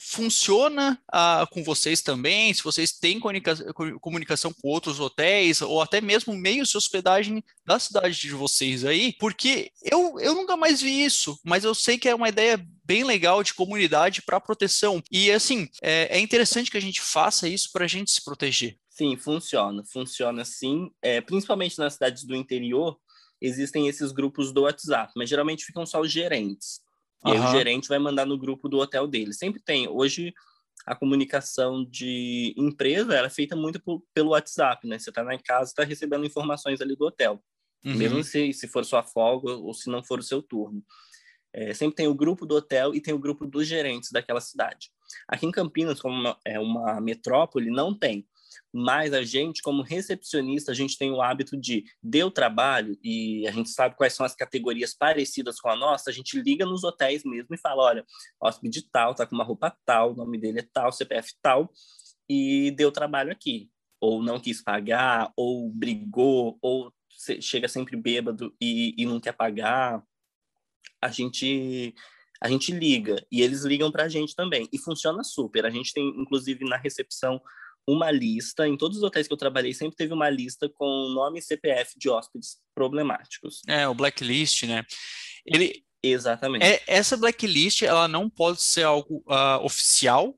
funciona ah, com vocês também, se vocês têm comunica comunicação com outros hotéis ou até mesmo meios de hospedagem da cidade de vocês aí, porque eu, eu nunca mais vi isso, mas eu sei que é uma ideia bem legal de comunidade para proteção. E assim, é, é, interessante que a gente faça isso para a gente se proteger. Sim, funciona. Funciona sim. É, principalmente nas cidades do interior, existem esses grupos do WhatsApp, mas geralmente ficam só os gerentes. E uhum. aí o gerente vai mandar no grupo do hotel dele. Sempre tem. Hoje a comunicação de empresa ela é feita muito por, pelo WhatsApp, né? Você está na casa, está recebendo informações ali do hotel, uhum. mesmo se, se for sua folga ou se não for o seu turno. É, sempre tem o grupo do hotel e tem o grupo dos gerentes daquela cidade. Aqui em Campinas, como é uma metrópole, não tem. Mas a gente, como recepcionista, a gente tem o hábito de deu trabalho e a gente sabe quais são as categorias parecidas com a nossa, a gente liga nos hotéis mesmo e fala, olha, hóspede tal, tá com uma roupa tal, o nome dele é tal, CPF tal, e deu trabalho aqui. Ou não quis pagar, ou brigou, ou chega sempre bêbado e, e não quer pagar. A gente a gente liga e eles ligam para a gente também e funciona super. A gente tem inclusive na recepção uma lista, em todos os hotéis que eu trabalhei, sempre teve uma lista com nome e CPF de hóspedes problemáticos. É, o blacklist, né? Ele, Exatamente. É, essa blacklist, ela não pode ser algo uh, oficial,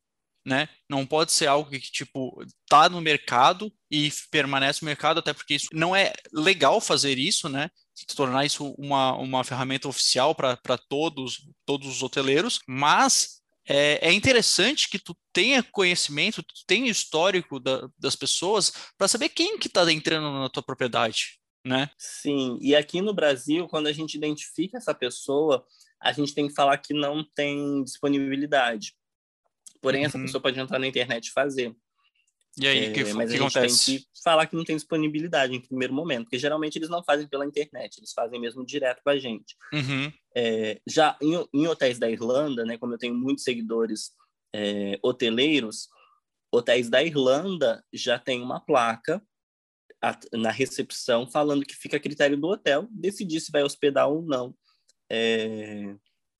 né? Não pode ser algo que, tipo, tá no mercado e permanece no mercado, até porque isso não é legal fazer isso, né? Tornar isso uma, uma ferramenta oficial para todos, todos os hoteleiros, mas é, é interessante que tu tenha conhecimento, tu tenha histórico da, das pessoas para saber quem que está entrando na tua propriedade, né? Sim, e aqui no Brasil, quando a gente identifica essa pessoa, a gente tem que falar que não tem disponibilidade. Porém, uhum. essa pessoa pode entrar na internet e fazer. E aí, é, que, mas que a gente acontece? tem que falar que não tem disponibilidade em primeiro momento, porque geralmente eles não fazem pela internet, eles fazem mesmo direto com a gente. Uhum. É, já em, em, hotéis da Irlanda, né, como eu tenho muitos seguidores é, hoteleiros, hotéis da Irlanda já tem uma placa na recepção falando que fica a critério do hotel decidir se vai hospedar ou não é,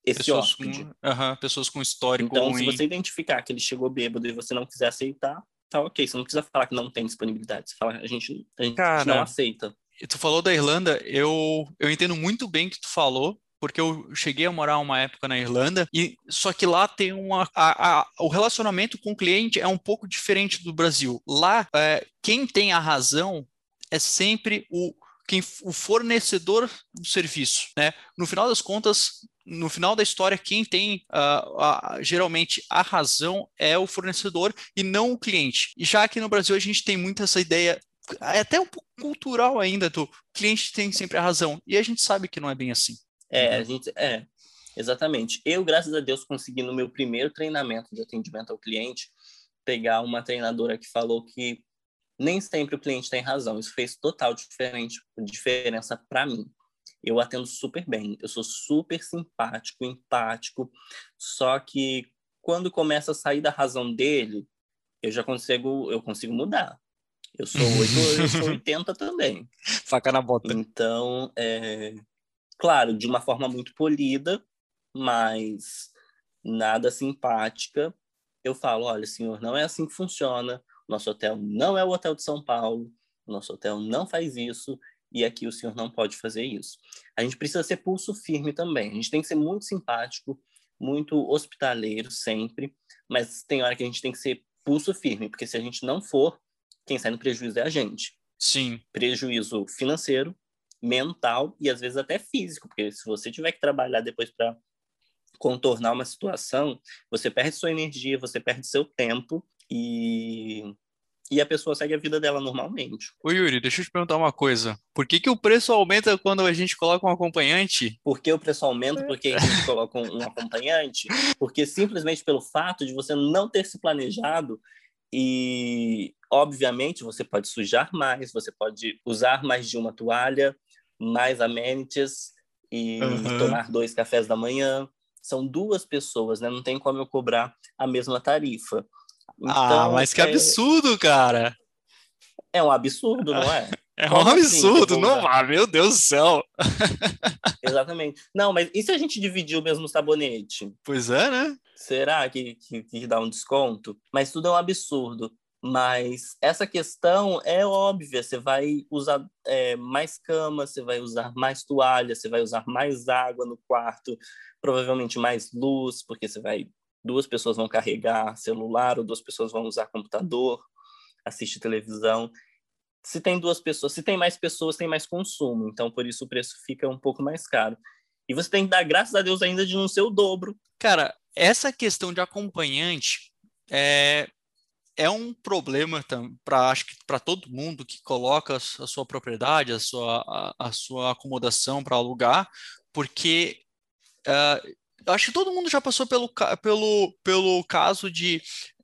esse pessoas hóspede. Com, uh -huh, pessoas com histórico Então, ruim. se você identificar que ele chegou bêbado e você não quiser aceitar, tá ok. Você não precisa falar que não tem disponibilidade. Você fala, a gente, a gente Cara, não aceita. Tu falou da Irlanda, eu, eu entendo muito bem o que tu falou, porque eu cheguei a morar uma época na Irlanda e só que lá tem uma a, a, o relacionamento com o cliente é um pouco diferente do Brasil. Lá é, quem tem a razão é sempre o quem, o fornecedor do serviço, né? No final das contas, no final da história, quem tem uh, geralmente a razão é o fornecedor e não o cliente. E já aqui no Brasil a gente tem muito essa ideia, é até um pouco cultural ainda, do cliente tem sempre a razão. E a gente sabe que não é bem assim. É, a gente é exatamente. Eu, graças a Deus, consegui no meu primeiro treinamento de atendimento ao cliente pegar uma treinadora que falou que nem sempre o cliente tem razão. Isso fez total diferente, diferença para mim. Eu atendo super bem, eu sou super simpático, empático, só que quando começa a sair da razão dele, eu já consigo, eu consigo mudar. Eu sou 8, eu sou 80 também. Faca na bota. Então, é, claro, de uma forma muito polida, mas nada simpática. Eu falo, olha, senhor, não é assim que funciona. Nosso hotel não é o hotel de São Paulo, nosso hotel não faz isso e aqui o senhor não pode fazer isso. A gente precisa ser pulso firme também. A gente tem que ser muito simpático, muito hospitaleiro sempre, mas tem hora que a gente tem que ser pulso firme, porque se a gente não for, quem sai no prejuízo é a gente. Sim. Prejuízo financeiro, mental e às vezes até físico, porque se você tiver que trabalhar depois para contornar uma situação, você perde sua energia, você perde seu tempo e e a pessoa segue a vida dela normalmente. Ô Yuri, deixa eu te perguntar uma coisa. Por que, que o preço aumenta quando a gente coloca um acompanhante? Por que o preço aumenta? Porque a gente coloca um, um acompanhante? Porque simplesmente pelo fato de você não ter se planejado e, obviamente, você pode sujar mais, você pode usar mais de uma toalha, mais amenities e uhum. tomar dois cafés da manhã. São duas pessoas, né? Não tem como eu cobrar a mesma tarifa. Ah, então, ah, mas que é... absurdo, cara! É um absurdo, não é? É um assim, absurdo, assim, não vá, meu Deus do céu. Exatamente. Não, mas e se a gente dividir o mesmo sabonete? Pois é, né? Será que, que, que dá um desconto? Mas tudo é um absurdo. Mas essa questão é óbvia. Você vai usar é, mais cama, você vai usar mais toalha, você vai usar mais água no quarto, provavelmente mais luz, porque você vai duas pessoas vão carregar celular ou duas pessoas vão usar computador, assistir televisão. Se tem duas pessoas, se tem mais pessoas, tem mais consumo. Então, por isso o preço fica um pouco mais caro. E você tem que dar graças a Deus ainda de não ser o dobro. Cara, essa questão de acompanhante é, é um problema para acho que para todo mundo que coloca a sua propriedade, a sua, a, a sua acomodação para alugar, porque uh, acho que todo mundo já passou pelo, pelo, pelo caso de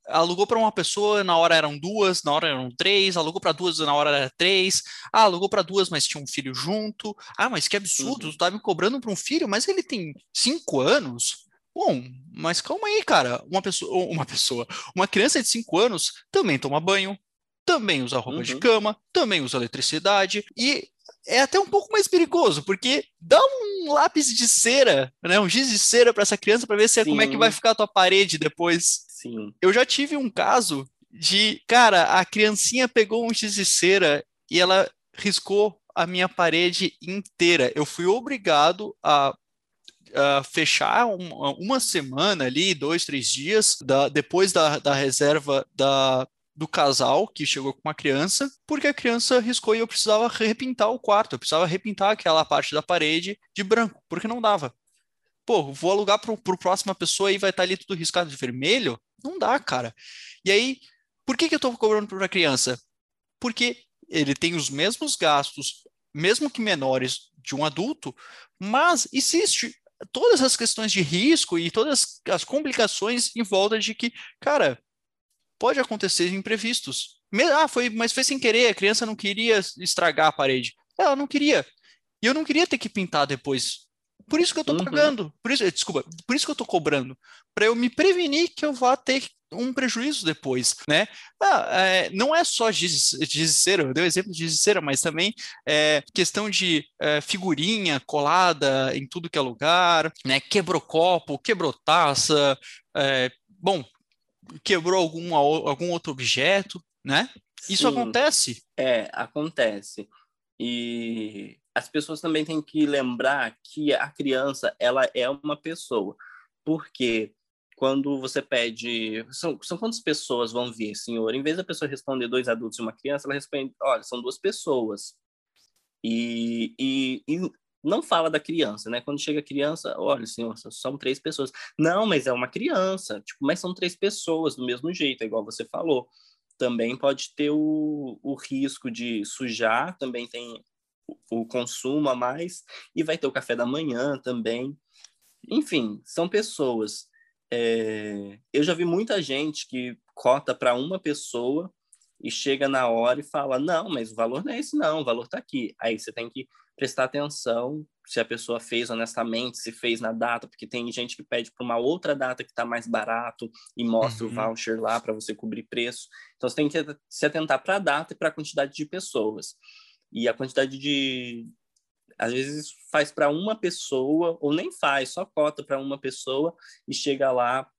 alugou para uma pessoa, na hora eram duas, na hora eram três, alugou para duas, na hora era três, ah, alugou para duas, mas tinha um filho junto. Ah, mas que absurdo, uhum. tu tá me cobrando para um filho, mas ele tem cinco anos. Bom, mas calma aí, cara. Uma pessoa, uma pessoa, uma criança de cinco anos também toma banho, também usa roupa uhum. de cama, também usa eletricidade e é até um pouco mais perigoso, porque dá um lápis de cera, né, um giz de cera para essa criança para ver se é, como é que vai ficar a tua parede depois. Sim. Eu já tive um caso de, cara, a criancinha pegou um giz de cera e ela riscou a minha parede inteira. Eu fui obrigado a Uh, fechar um, uma semana ali, dois, três dias, da, depois da, da reserva da, do casal que chegou com uma criança, porque a criança riscou e eu precisava repintar o quarto, eu precisava repintar aquela parte da parede de branco, porque não dava. Pô, vou alugar para o próxima pessoa e vai estar tá ali tudo riscado de vermelho? Não dá, cara. E aí, por que, que eu estou cobrando para a criança? Porque ele tem os mesmos gastos, mesmo que menores, de um adulto, mas existe todas as questões de risco e todas as complicações em volta de que, cara, pode acontecer imprevistos. Ah, foi, mas foi sem querer, a criança não queria estragar a parede. Ela não queria. E eu não queria ter que pintar depois. Por isso que eu estou uhum. pagando. Por isso, desculpa, por isso que eu estou cobrando. Para eu me prevenir que eu vá ter um prejuízo depois, né? Ah, é, não é só giz, giz cera, eu dei o um exemplo de giz cera, mas também é, questão de é, figurinha colada em tudo que é lugar, né? Quebrou copo, quebrou taça, é, bom, quebrou algum, algum outro objeto, né? Isso Sim, acontece? É, acontece. E as pessoas também têm que lembrar que a criança ela é uma pessoa, porque quando você pede são, são quantas pessoas vão vir, senhor? Em vez da pessoa responder dois adultos e uma criança, ela responde, olha, são duas pessoas. E, e, e não fala da criança, né? Quando chega a criança, olha, senhor, são três pessoas. Não, mas é uma criança, tipo, mas são três pessoas do mesmo jeito, é igual você falou. Também pode ter o, o risco de sujar, também tem o consumo a mais, e vai ter o café da manhã também. Enfim, são pessoas. É... Eu já vi muita gente que cota para uma pessoa e chega na hora e fala: não, mas o valor não é esse, não, o valor está aqui. Aí você tem que prestar atenção se a pessoa fez honestamente, se fez na data, porque tem gente que pede para uma outra data que está mais barato e mostra uhum. o voucher lá para você cobrir preço. Então você tem que se atentar para a data e para a quantidade de pessoas. E a quantidade de. Às vezes faz para uma pessoa, ou nem faz, só cota para uma pessoa e chega lá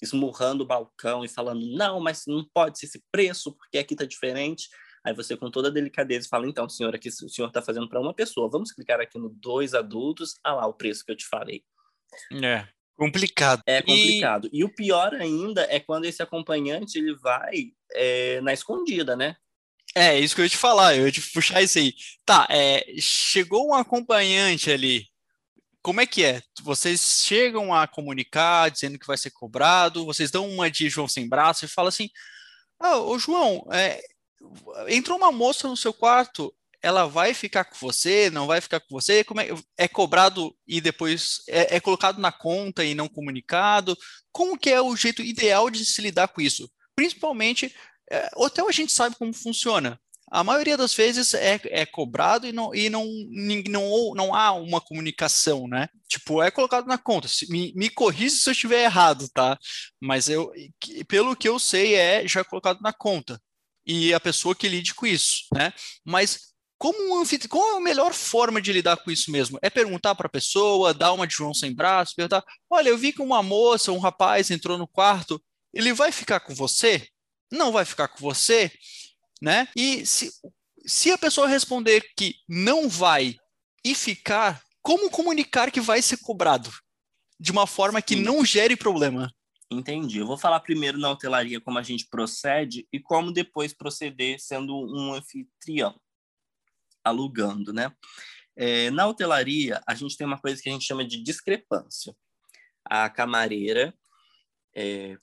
esmurrando o balcão e falando: não, mas não pode ser esse preço, porque aqui está diferente. Aí você, com toda a delicadeza, fala: então, senhor, aqui o senhor está fazendo para uma pessoa, vamos clicar aqui no dois adultos, ah lá o preço que eu te falei. É. Complicado. É complicado. E... e, o pior ainda é quando esse acompanhante ele vai é, na escondida, né? É, isso que eu ia te falar, eu ia te puxar isso aí. Tá, é, chegou um acompanhante ali. Como é que é? Vocês chegam a comunicar dizendo que vai ser cobrado, vocês dão uma de João sem braço e falam assim: ah, ô João, é, entrou uma moça no seu quarto, ela vai ficar com você, não vai ficar com você? Como é, é cobrado e depois é, é colocado na conta e não comunicado? Como que é o jeito ideal de se lidar com isso? Principalmente é, hotel a gente sabe como funciona. A maioria das vezes é, é cobrado e, não, e não, não, não há uma comunicação, né? Tipo, é colocado na conta. Me, me corrija se eu estiver errado, tá? Mas eu, pelo que eu sei, é já colocado na conta. E a pessoa que lide com isso, né? Mas como um anfitrião, qual é a melhor forma de lidar com isso mesmo? É perguntar para a pessoa, dar uma de João sem braço, perguntar: olha, eu vi que uma moça, um rapaz entrou no quarto, ele vai ficar com você? não vai ficar com você, né? E se, se a pessoa responder que não vai e ficar, como comunicar que vai ser cobrado? De uma forma que não gere problema. Entendi. Eu vou falar primeiro na hotelaria como a gente procede e como depois proceder sendo um anfitrião, alugando, né? É, na hotelaria, a gente tem uma coisa que a gente chama de discrepância. A camareira é,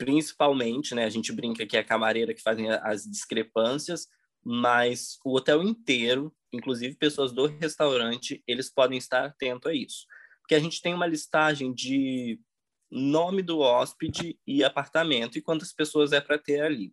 principalmente, né? A gente brinca que é a camareira que fazem as discrepâncias, mas o hotel inteiro, inclusive pessoas do restaurante, eles podem estar atentos a isso. Porque a gente tem uma listagem de nome do hóspede e apartamento e quantas pessoas é para ter ali.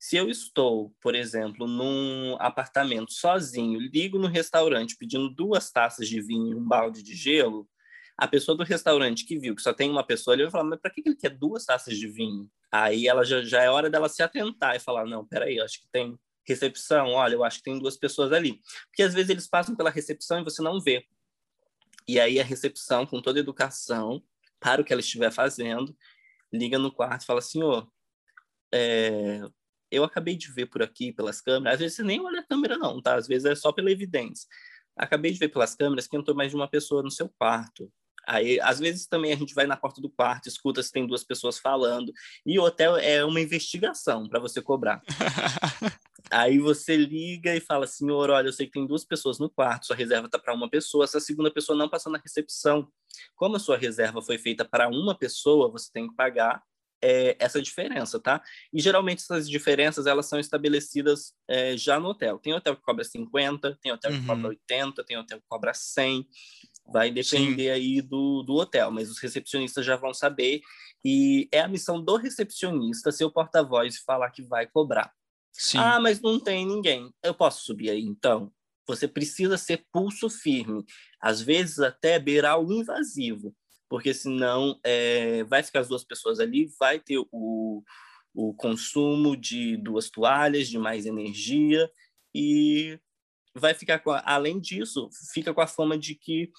Se eu estou, por exemplo, num apartamento sozinho, ligo no restaurante pedindo duas taças de vinho e um balde de gelo, a pessoa do restaurante que viu que só tem uma pessoa ali vai falar, mas para que ele quer duas taças de vinho? Aí ela já, já é hora dela se atentar e falar, não, peraí, acho que tem recepção, olha, eu acho que tem duas pessoas ali. Porque às vezes eles passam pela recepção e você não vê. E aí a recepção, com toda a educação, para o que ela estiver fazendo, liga no quarto e fala, senhor, é, eu acabei de ver por aqui, pelas câmeras, às vezes você nem olha a câmera não, tá? Às vezes é só pela evidência. Acabei de ver pelas câmeras que entrou mais de uma pessoa no seu quarto. Aí, às vezes também a gente vai na porta do quarto, escuta se tem duas pessoas falando, e o hotel é uma investigação para você cobrar. Aí você liga e fala, senhor, olha, eu sei que tem duas pessoas no quarto, sua reserva está para uma pessoa, essa segunda pessoa não passou na recepção. Como a sua reserva foi feita para uma pessoa, você tem que pagar é, essa diferença, tá? E geralmente essas diferenças elas são estabelecidas é, já no hotel. Tem hotel que cobra 50, tem hotel que cobra 80, uhum. tem hotel que cobra 100. Vai depender Sim. aí do, do hotel, mas os recepcionistas já vão saber. E é a missão do recepcionista ser o porta-voz falar que vai cobrar. Sim. Ah, mas não tem ninguém. Eu posso subir aí então? você precisa ser pulso firme, às vezes até beirar o invasivo, porque senão é, vai ficar as duas pessoas ali, vai ter o, o consumo de duas toalhas, de mais energia, e vai ficar com, a, além disso, fica com a fama de que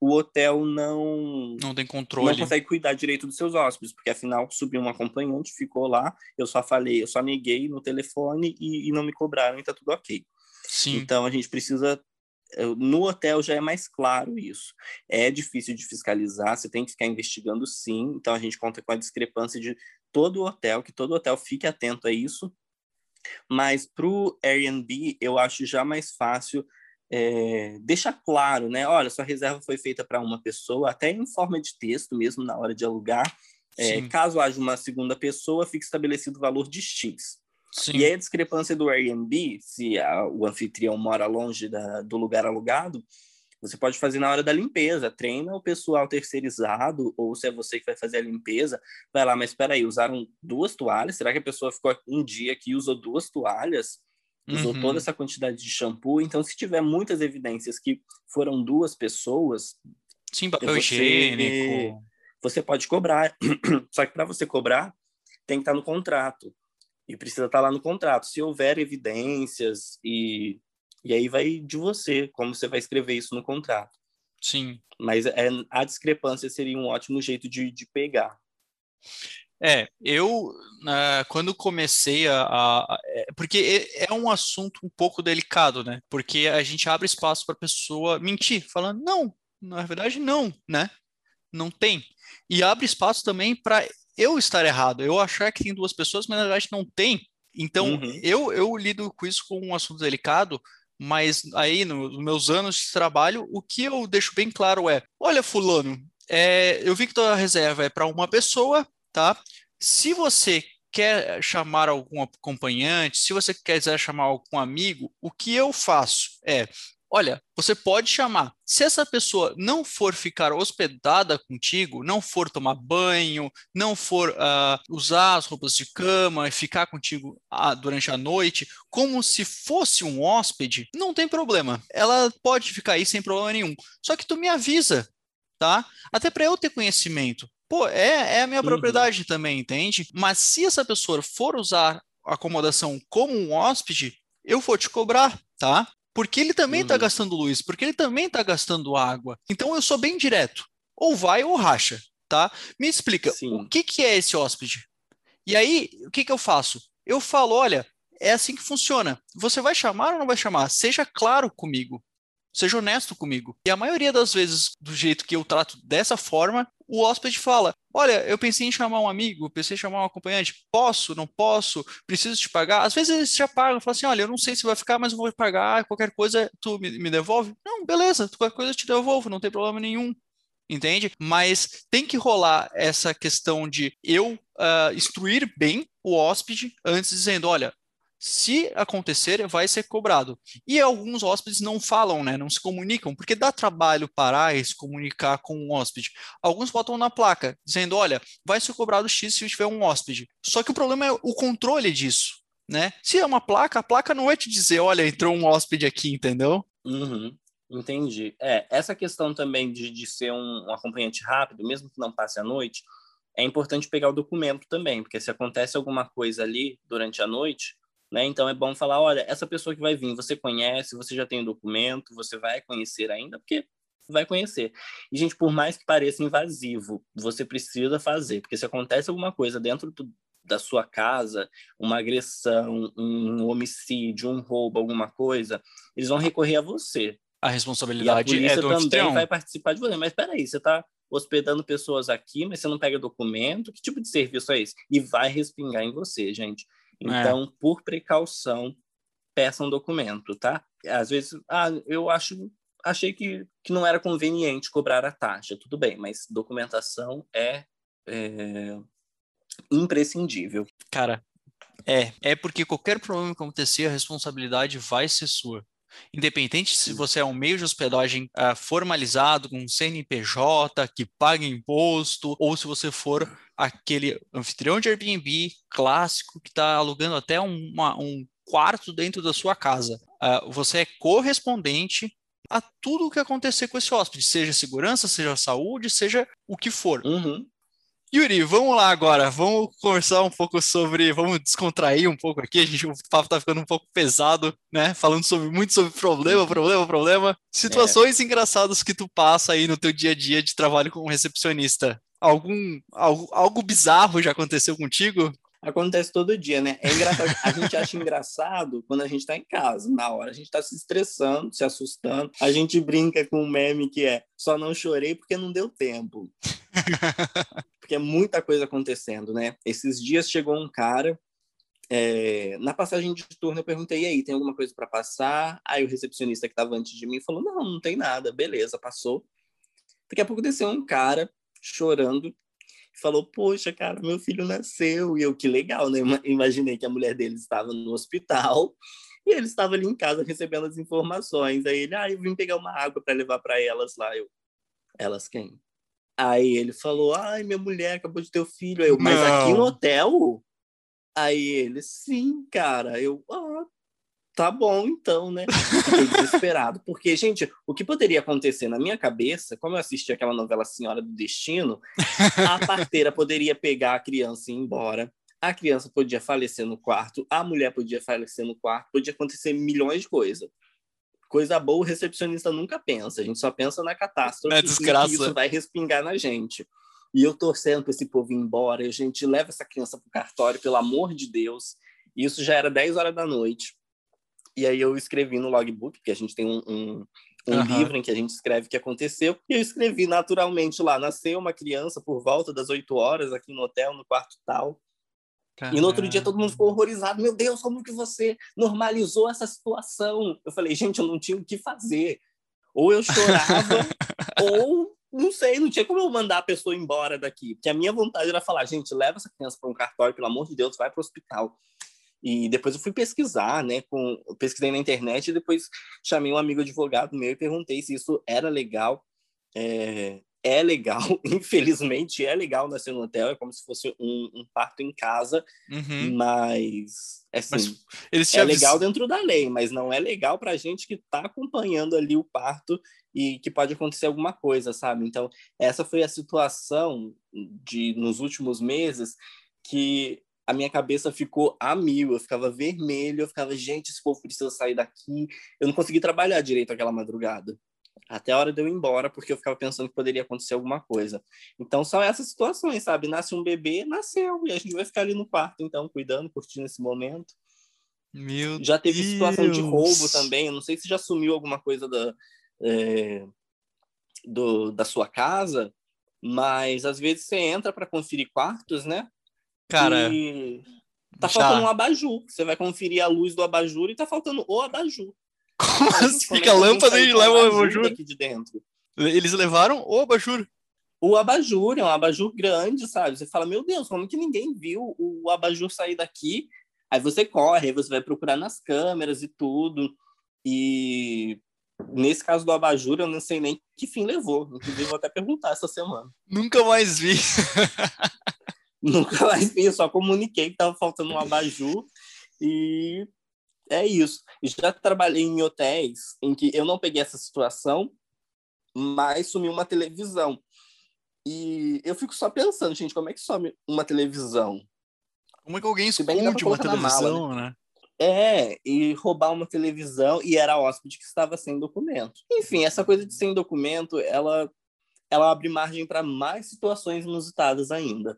o hotel não não tem controle, não consegue cuidar direito dos seus hóspedes, porque afinal subiu um acompanhante, ficou lá, eu só falei, eu só neguei no telefone e, e não me cobraram e tá tudo ok. Sim. Então a gente precisa no hotel já é mais claro isso. É difícil de fiscalizar, você tem que ficar investigando sim. Então a gente conta com a discrepância de todo o hotel, que todo hotel fique atento a isso. Mas para o Airbnb, eu acho já mais fácil é, deixar claro, né? Olha, sua reserva foi feita para uma pessoa, até em forma de texto mesmo, na hora de alugar. É, caso haja uma segunda pessoa, fique estabelecido o valor de X. Sim. E aí a discrepância do Airbnb, se a, o anfitrião mora longe da, do lugar alugado, você pode fazer na hora da limpeza, treina o pessoal terceirizado, ou se é você que vai fazer a limpeza, vai lá, mas espera aí, usaram duas toalhas? Será que a pessoa ficou um dia aqui e usou duas toalhas? Usou uhum. toda essa quantidade de shampoo? Então, se tiver muitas evidências que foram duas pessoas... Sim, papel você, higiênico... Você pode cobrar, só que para você cobrar, tem que estar no contrato. E precisa estar lá no contrato. Se houver evidências e e aí vai de você, como você vai escrever isso no contrato. Sim. Mas é, a discrepância seria um ótimo jeito de, de pegar. É, eu uh, quando comecei a, a, é, porque é, é um assunto um pouco delicado, né? Porque a gente abre espaço para a pessoa mentir, falando não, na verdade não, né? Não tem. E abre espaço também para eu estar errado, eu achar que tem duas pessoas, mas na verdade não tem. Então uhum. eu eu lido com isso como um assunto delicado, mas aí nos meus anos de trabalho, o que eu deixo bem claro é: olha, Fulano, é, eu vi que tua reserva é para uma pessoa, tá? Se você quer chamar algum acompanhante, se você quiser chamar algum amigo, o que eu faço é Olha, você pode chamar. Se essa pessoa não for ficar hospedada contigo, não for tomar banho, não for uh, usar as roupas de cama e ficar contigo uh, durante a noite, como se fosse um hóspede, não tem problema. Ela pode ficar aí sem problema nenhum. Só que tu me avisa, tá? Até para eu ter conhecimento. Pô, é, é a minha uhum. propriedade também, entende? Mas se essa pessoa for usar a acomodação como um hóspede, eu vou te cobrar, tá? Porque ele também está uhum. gastando luz, porque ele também está gastando água. Então eu sou bem direto. Ou vai ou racha, tá? Me explica, Sim. o que, que é esse hóspede? E aí, o que, que eu faço? Eu falo, olha, é assim que funciona. Você vai chamar ou não vai chamar? Seja claro comigo. Seja honesto comigo. E a maioria das vezes, do jeito que eu trato dessa forma, o hóspede fala: Olha, eu pensei em chamar um amigo, pensei em chamar um acompanhante. Posso, não posso? Preciso te pagar? Às vezes eles já pagam, falam assim: Olha, eu não sei se vai ficar, mas eu vou pagar. Qualquer coisa, tu me, me devolve? Não, beleza, qualquer coisa eu te devolvo, não tem problema nenhum entende? Mas tem que rolar essa questão de eu uh, instruir bem o hóspede antes dizendo, olha, se acontecer, vai ser cobrado. E alguns hóspedes não falam, né, não se comunicam, porque dá trabalho parar e se comunicar com um hóspede. Alguns botam na placa, dizendo, olha, vai ser cobrado X se tiver um hóspede. Só que o problema é o controle disso, né? Se é uma placa, a placa não vai te dizer, olha, entrou um hóspede aqui, entendeu? Uhum. Entendi. É, essa questão também de, de ser um, um acompanhante rápido, mesmo que não passe a noite, é importante pegar o documento também, porque se acontece alguma coisa ali durante a noite, né? Então é bom falar, olha, essa pessoa que vai vir, você conhece, você já tem o documento, você vai conhecer ainda, porque vai conhecer. E gente, por mais que pareça invasivo, você precisa fazer, porque se acontece alguma coisa dentro do, da sua casa, uma agressão, um homicídio, um roubo, alguma coisa, eles vão recorrer a você. A responsabilidade e a é do também anfitrião. vai participar de você. Mas peraí, você está hospedando pessoas aqui, mas você não pega documento? Que tipo de serviço é esse? E vai respingar em você, gente. É. Então, é. por precaução, peça um documento, tá? Às vezes, ah, eu acho, achei que, que não era conveniente cobrar a taxa, tudo bem, mas documentação é, é imprescindível. Cara, é, é porque qualquer problema que acontecer, a responsabilidade vai ser sua. Independente se você é um meio de hospedagem uh, formalizado, com CNPJ, que paga imposto, ou se você for aquele anfitrião de Airbnb clássico que está alugando até uma, um quarto dentro da sua casa. uh, você é correspondente a tudo o que acontecer com esse hóspede, seja segurança, seja saúde, seja o que for. Uhum. Yuri, vamos lá agora, vamos conversar um pouco sobre, vamos descontrair um pouco aqui, a gente, o papo tá ficando um pouco pesado, né, falando sobre, muito sobre problema, problema, problema, situações é. engraçadas que tu passa aí no teu dia a dia de trabalho como recepcionista. Algum, algo, algo bizarro já aconteceu contigo? Acontece todo dia, né? É engraçado. A gente acha engraçado quando a gente tá em casa. Na hora a gente tá se estressando, se assustando. A gente brinca com um meme que é só não chorei porque não deu tempo. porque é muita coisa acontecendo, né? Esses dias chegou um cara. É... na passagem de turno eu perguntei, e aí, tem alguma coisa para passar? Aí o recepcionista que estava antes de mim falou, não, não tem nada, beleza, passou. Daqui a pouco desceu um cara chorando falou: Poxa, cara, meu filho nasceu. E eu, que legal, né? Imaginei que a mulher dele estava no hospital e ele estava ali em casa recebendo as informações. Aí ele, ah, eu vim pegar uma água para levar para elas lá. Eu, elas quem? Aí ele falou: Ai, minha mulher acabou de ter o filho. Aí eu, mas Não. aqui no hotel? Aí ele, sim, cara. Eu, ah, tá bom então, né? Fiquei desesperado. Porque, gente, o que poderia acontecer na minha cabeça, como eu assisti aquela novela Senhora do Destino, a parteira poderia pegar a criança e ir embora. A criança podia falecer no quarto, a mulher podia falecer no quarto, podia acontecer milhões de coisas. Coisa boa, o recepcionista nunca pensa, a gente só pensa na catástrofe é desgraça. e isso vai respingar na gente. E eu torcendo para esse povo ir embora, a gente leva essa criança para o cartório, pelo amor de Deus. Isso já era 10 horas da noite. E aí eu escrevi no logbook, porque a gente tem um, um, um uhum. livro em que a gente escreve o que aconteceu. E eu escrevi naturalmente lá: nasceu uma criança por volta das 8 horas aqui no hotel, no quarto tal. Caramba. E no outro dia todo mundo ficou horrorizado. Meu Deus, como que você normalizou essa situação? Eu falei, gente, eu não tinha o que fazer. Ou eu chorava, ou não sei, não tinha como eu mandar a pessoa embora daqui. Porque a minha vontade era falar, gente, leva essa criança para um cartório, pelo amor de Deus, vai para o hospital. E depois eu fui pesquisar, né? Com, pesquisei na internet e depois chamei um amigo advogado meu e perguntei se isso era legal. É, é legal, infelizmente é legal nascer no hotel, é como se fosse um, um parto em casa, uhum. mas, assim, mas é legal dentro da lei, mas não é legal para gente que está acompanhando ali o parto e que pode acontecer alguma coisa, sabe? Então, essa foi a situação de nos últimos meses que a minha cabeça ficou a mil, eu ficava vermelho, eu ficava, gente, esse povo precisa sair daqui. Eu não consegui trabalhar direito aquela madrugada. Até a hora de eu ir embora, porque eu ficava pensando que poderia acontecer alguma coisa. Então, são essas situações, sabe? Nasce um bebê, nasceu, e a gente vai ficar ali no quarto, então, cuidando, curtindo esse momento. Meu já teve Deus. situação de roubo também, eu não sei se já sumiu alguma coisa da, é, do, da sua casa, mas às vezes você entra para conferir quartos, né? Cara. E tá já. faltando um abajur. Você vai conferir a luz do abajur e tá faltando o abajur. Como assim? Como é a lâmpada e leva o abajur? Aqui de dentro. Eles levaram o abajur. O abajur é um abajur grande, sabe? Você fala, meu Deus, como que ninguém viu o abajur sair daqui? Aí você corre, aí você vai procurar nas câmeras e tudo. E nesse caso do abajur, eu não sei nem que fim levou. Inclusive, vou até perguntar essa semana. Nunca mais vi. Nunca mais vi, só comuniquei que estava faltando um abajur e é isso. Já trabalhei em hotéis em que eu não peguei essa situação, mas sumiu uma televisão. E eu fico só pensando, gente, como é que some uma televisão? Como é que alguém esconde uma televisão, mala, né? É, e roubar uma televisão e era hóspede que estava sem documento. Enfim, essa coisa de sem documento, ela, ela abre margem para mais situações inusitadas ainda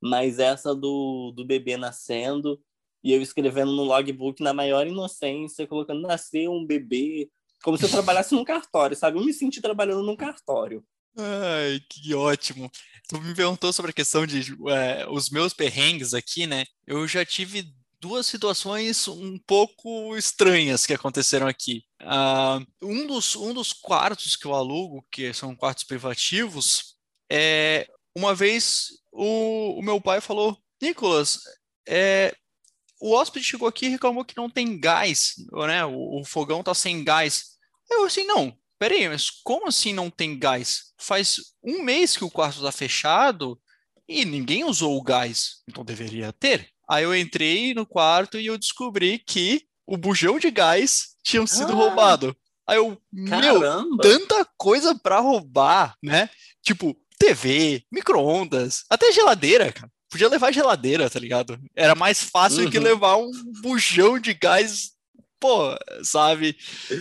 mas essa do, do bebê nascendo e eu escrevendo no logbook na maior inocência, colocando nascer um bebê, como se eu trabalhasse num cartório, sabe? Eu me senti trabalhando num cartório. Ai, que ótimo. Tu me perguntou sobre a questão de é, os meus perrengues aqui, né? Eu já tive duas situações um pouco estranhas que aconteceram aqui. Uh, um, dos, um dos quartos que eu alugo, que são quartos privativos, é, uma vez o, o meu pai falou: Nicolas, é, o hóspede chegou aqui e reclamou que não tem gás, né? O, o fogão tá sem gás. Eu assim, não, peraí, mas como assim não tem gás? Faz um mês que o quarto tá fechado e ninguém usou o gás, então deveria ter. Aí eu entrei no quarto e eu descobri que o bujão de gás tinha sido ah, roubado. Aí eu, caramba. meu, tanta coisa para roubar, né? Tipo, TV, micro-ondas, até geladeira, cara. Podia levar geladeira, tá ligado? Era mais fácil uhum. que levar um bujão de gás. Pô, sabe?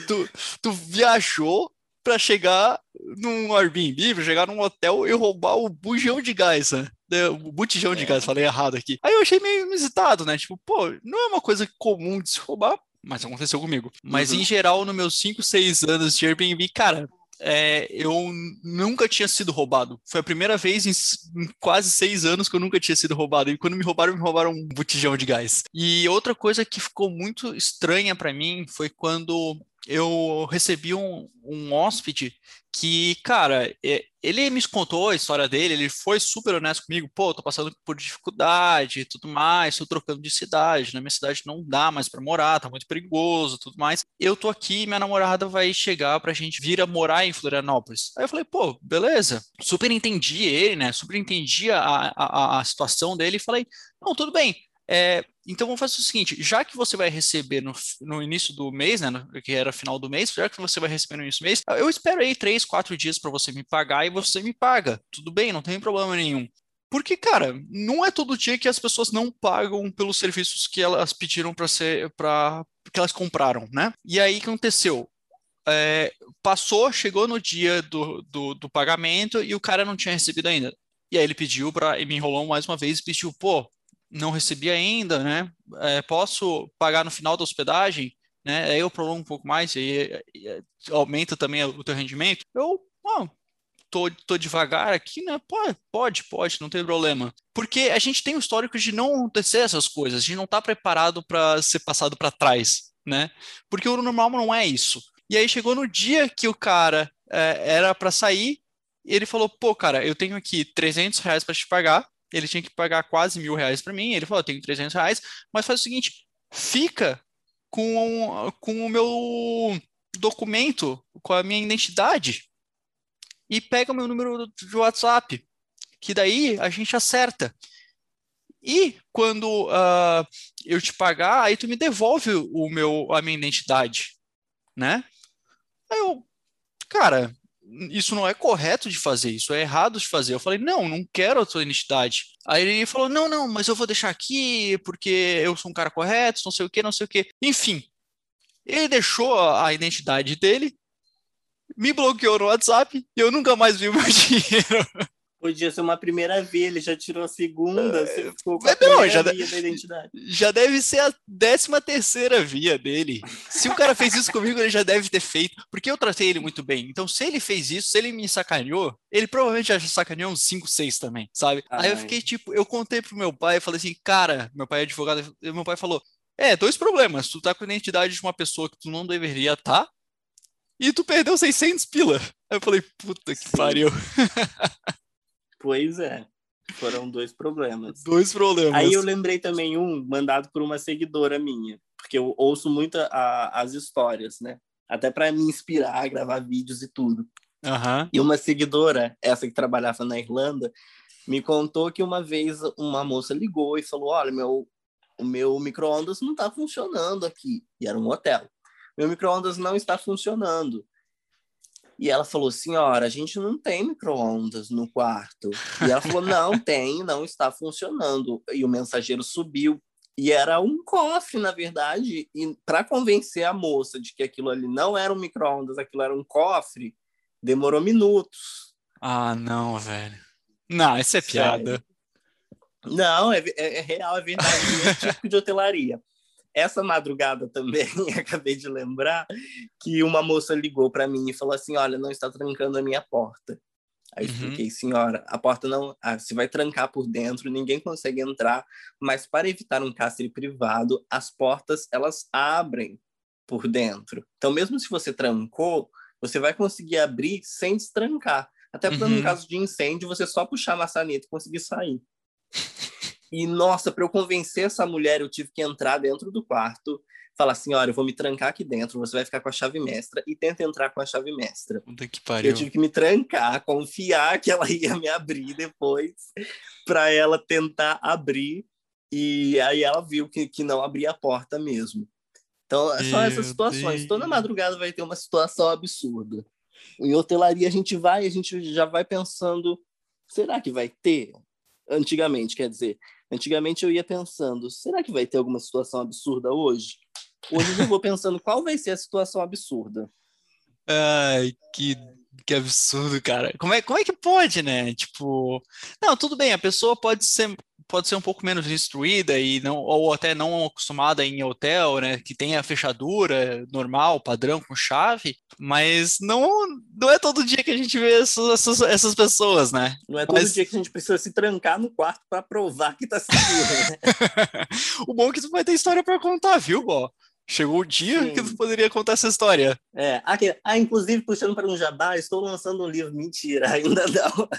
Tu, tu viajou para chegar num Airbnb, pra chegar num hotel e roubar o bujão de gás, né? O botijão de é. gás, falei errado aqui. Aí eu achei meio inusitado, né? Tipo, pô, não é uma coisa comum de se roubar, mas aconteceu comigo. Mas uhum. em geral, nos meus 5, 6 anos de Airbnb, cara, é, eu nunca tinha sido roubado. Foi a primeira vez em, em, quase seis anos que eu nunca tinha sido roubado. E quando me roubaram, me roubaram um botijão de gás. E outra coisa que ficou muito estranha para mim foi quando eu recebi um, um hóspede que, cara, ele me contou a história dele, ele foi super honesto comigo, pô, tô passando por dificuldade e tudo mais, tô trocando de cidade, na minha cidade não dá mais para morar, tá muito perigoso, tudo mais. Eu tô aqui, minha namorada vai chegar pra gente vir a morar em Florianópolis. Aí eu falei, pô, beleza. Super entendi ele, né? Super entendi a, a, a situação dele e falei, não, tudo bem, é, então vamos fazer o seguinte: já que você vai receber no, no início do mês, né, no, que era final do mês, já que você vai receber no início do mês, eu espero aí três, quatro dias para você me pagar e você me paga. Tudo bem, não tem problema nenhum. Porque, cara, não é todo dia que as pessoas não pagam pelos serviços que elas pediram para ser, para que elas compraram, né? E aí o que aconteceu? É, passou, chegou no dia do, do, do, pagamento e o cara não tinha recebido ainda. E aí ele pediu para, me enrolou mais uma vez e pediu, pô, não recebi ainda, né? É, posso pagar no final da hospedagem, né? Aí eu prolongo um pouco mais e, e aumenta também o teu rendimento. Eu, oh, tô, tô devagar aqui, né? Pode, pode, pode, não tem problema. Porque a gente tem o histórico de não acontecer essas coisas, de não estar tá preparado para ser passado para trás, né? Porque o normal não é isso. E aí chegou no dia que o cara é, era para sair, e ele falou: pô, cara, eu tenho aqui 300 reais para te pagar ele tinha que pagar quase mil reais para mim. Ele falou: eu tenho 300 reais, mas faz o seguinte: fica com, com o meu documento, com a minha identidade, e pega o meu número de WhatsApp, que daí a gente acerta. E quando uh, eu te pagar, aí tu me devolve o meu, a minha identidade, né? Aí eu, cara, isso não é correto de fazer, isso é errado de fazer. Eu falei, não, não quero a tua identidade. Aí ele falou, não, não, mas eu vou deixar aqui porque eu sou um cara correto, não sei o que, não sei o que. Enfim, ele deixou a identidade dele, me bloqueou no WhatsApp e eu nunca mais vi o meu dinheiro. Podia ser uma primeira via, ele já tirou a segunda, você ficou com a não, já, via da identidade. Já deve ser a décima terceira via dele. Se o cara fez isso comigo, ele já deve ter feito, porque eu tratei ele muito bem. Então, se ele fez isso, se ele me sacaneou, ele provavelmente já sacaneou uns 5, 6 também, sabe? Ai. Aí eu fiquei tipo, eu contei pro meu pai, falei assim, cara, meu pai é advogado, e meu pai falou, é, dois problemas, tu tá com a identidade de uma pessoa que tu não deveria estar, tá, e tu perdeu 600 pila. Aí eu falei, puta que Sim. pariu. Pois é. Foram dois problemas. Dois problemas. Aí eu lembrei também um mandado por uma seguidora minha, porque eu ouço muito a, as histórias, né? Até para me inspirar a gravar vídeos e tudo. Uhum. E uma seguidora, essa que trabalhava na Irlanda, me contou que uma vez uma moça ligou e falou: Olha, meu, o meu micro-ondas não está funcionando aqui. E era um hotel. Meu micro-ondas não está funcionando. E ela falou: Senhora, a gente não tem micro-ondas no quarto. E ela falou: Não, tem, não está funcionando. E o mensageiro subiu. E era um cofre, na verdade. E para convencer a moça de que aquilo ali não era um micro-ondas, aquilo era um cofre, demorou minutos. Ah, não, velho. Não, isso é piada. Sério? Não, é, é, é, real, é verdade. É tipo de hotelaria essa madrugada também, acabei de lembrar que uma moça ligou para mim e falou assim: Olha, não está trancando a minha porta. Aí eu uhum. expliquei, senhora, a porta não. Ah, se vai trancar por dentro, ninguém consegue entrar, mas para evitar um cárcere privado, as portas elas abrem por dentro. Então, mesmo se você trancou, você vai conseguir abrir sem destrancar. Até porque uhum. no caso de incêndio, você só puxar a maçaneta e conseguir sair. E, nossa, para eu convencer essa mulher, eu tive que entrar dentro do quarto, falar assim: olha, eu vou me trancar aqui dentro, você vai ficar com a chave mestra, e tenta entrar com a chave mestra. Puta que pariu. Eu tive que me trancar, confiar que ela ia me abrir depois, para ela tentar abrir, e aí ela viu que, que não abria a porta mesmo. Então, são essas situações. Deus. Toda madrugada vai ter uma situação absurda. Em hotelaria, a gente vai, a gente já vai pensando: será que vai ter? Antigamente, quer dizer, antigamente eu ia pensando: será que vai ter alguma situação absurda hoje? Hoje eu vou pensando qual vai ser a situação absurda. Ai, que, que absurdo, cara. Como é, como é que pode, né? Tipo, não, tudo bem, a pessoa pode ser pode ser um pouco menos instruída e não ou até não acostumada em hotel, né, que tem a fechadura normal, padrão com chave, mas não não é todo dia que a gente vê essas, essas, essas pessoas, né? Não é todo mas... dia que a gente precisa se trancar no quarto para provar que tá seguro, né? o bom é que tu vai ter história para contar, viu, Bó? Chegou o dia Sim. que tu poderia contar essa história. É, aqui, ah, inclusive, puxando para um jabá, estou lançando um livro. Mentira, ainda não.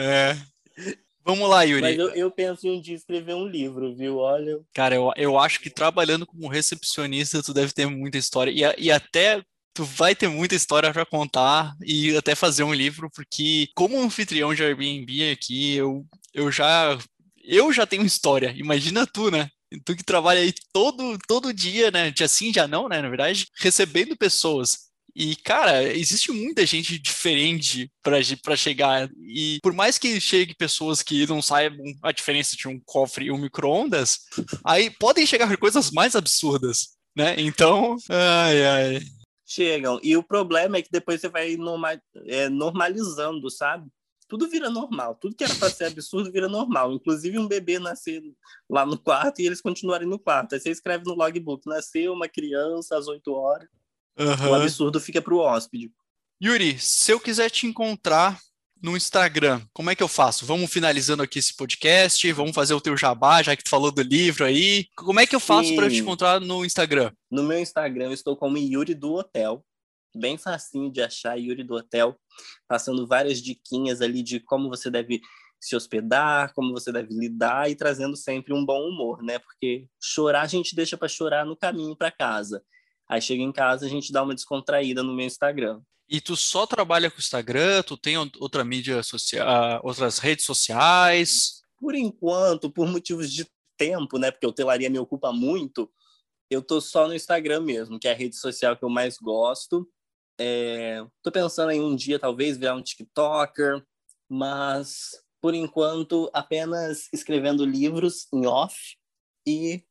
É. Vamos lá, Yuri. Mas eu, eu, penso em um dia escrever um livro, viu? Olha. Cara, eu, eu acho que trabalhando como recepcionista, tu deve ter muita história. E, e até tu vai ter muita história para contar e até fazer um livro, porque como anfitrião de Airbnb aqui, eu, eu já eu já tenho história. Imagina tu, né? Tu que trabalha aí todo, todo dia, né? Dia sim, dia não, né? Na verdade, recebendo pessoas. E, cara, existe muita gente diferente para chegar. E por mais que chegue pessoas que não saibam a diferença de um cofre e um micro-ondas, aí podem chegar coisas mais absurdas, né? Então, ai, ai. Chegam. E o problema é que depois você vai norma é, normalizando, sabe? Tudo vira normal. Tudo que era para ser absurdo vira normal. Inclusive um bebê nascer lá no quarto e eles continuarem no quarto. Aí você escreve no logbook: nasceu uma criança às 8 horas. Uhum. O absurdo fica para o hóspede. Yuri, se eu quiser te encontrar no Instagram, como é que eu faço? Vamos finalizando aqui esse podcast, vamos fazer o teu jabá, já que tu falou do livro aí. Como é que eu faço para te encontrar no Instagram? No meu Instagram eu estou como Yuri do Hotel. Bem facinho de achar, Yuri do Hotel, passando várias diquinhas ali de como você deve se hospedar, como você deve lidar e trazendo sempre um bom humor, né? Porque chorar a gente deixa para chorar no caminho para casa. Aí chega em casa, a gente dá uma descontraída no meu Instagram. E tu só trabalha com o Instagram? Tu tem outra mídia social, outras redes sociais? Por enquanto, por motivos de tempo, né? Porque a hotelaria me ocupa muito. Eu tô só no Instagram mesmo, que é a rede social que eu mais gosto. É, tô pensando em um dia talvez virar um TikToker, mas por enquanto apenas escrevendo livros em off e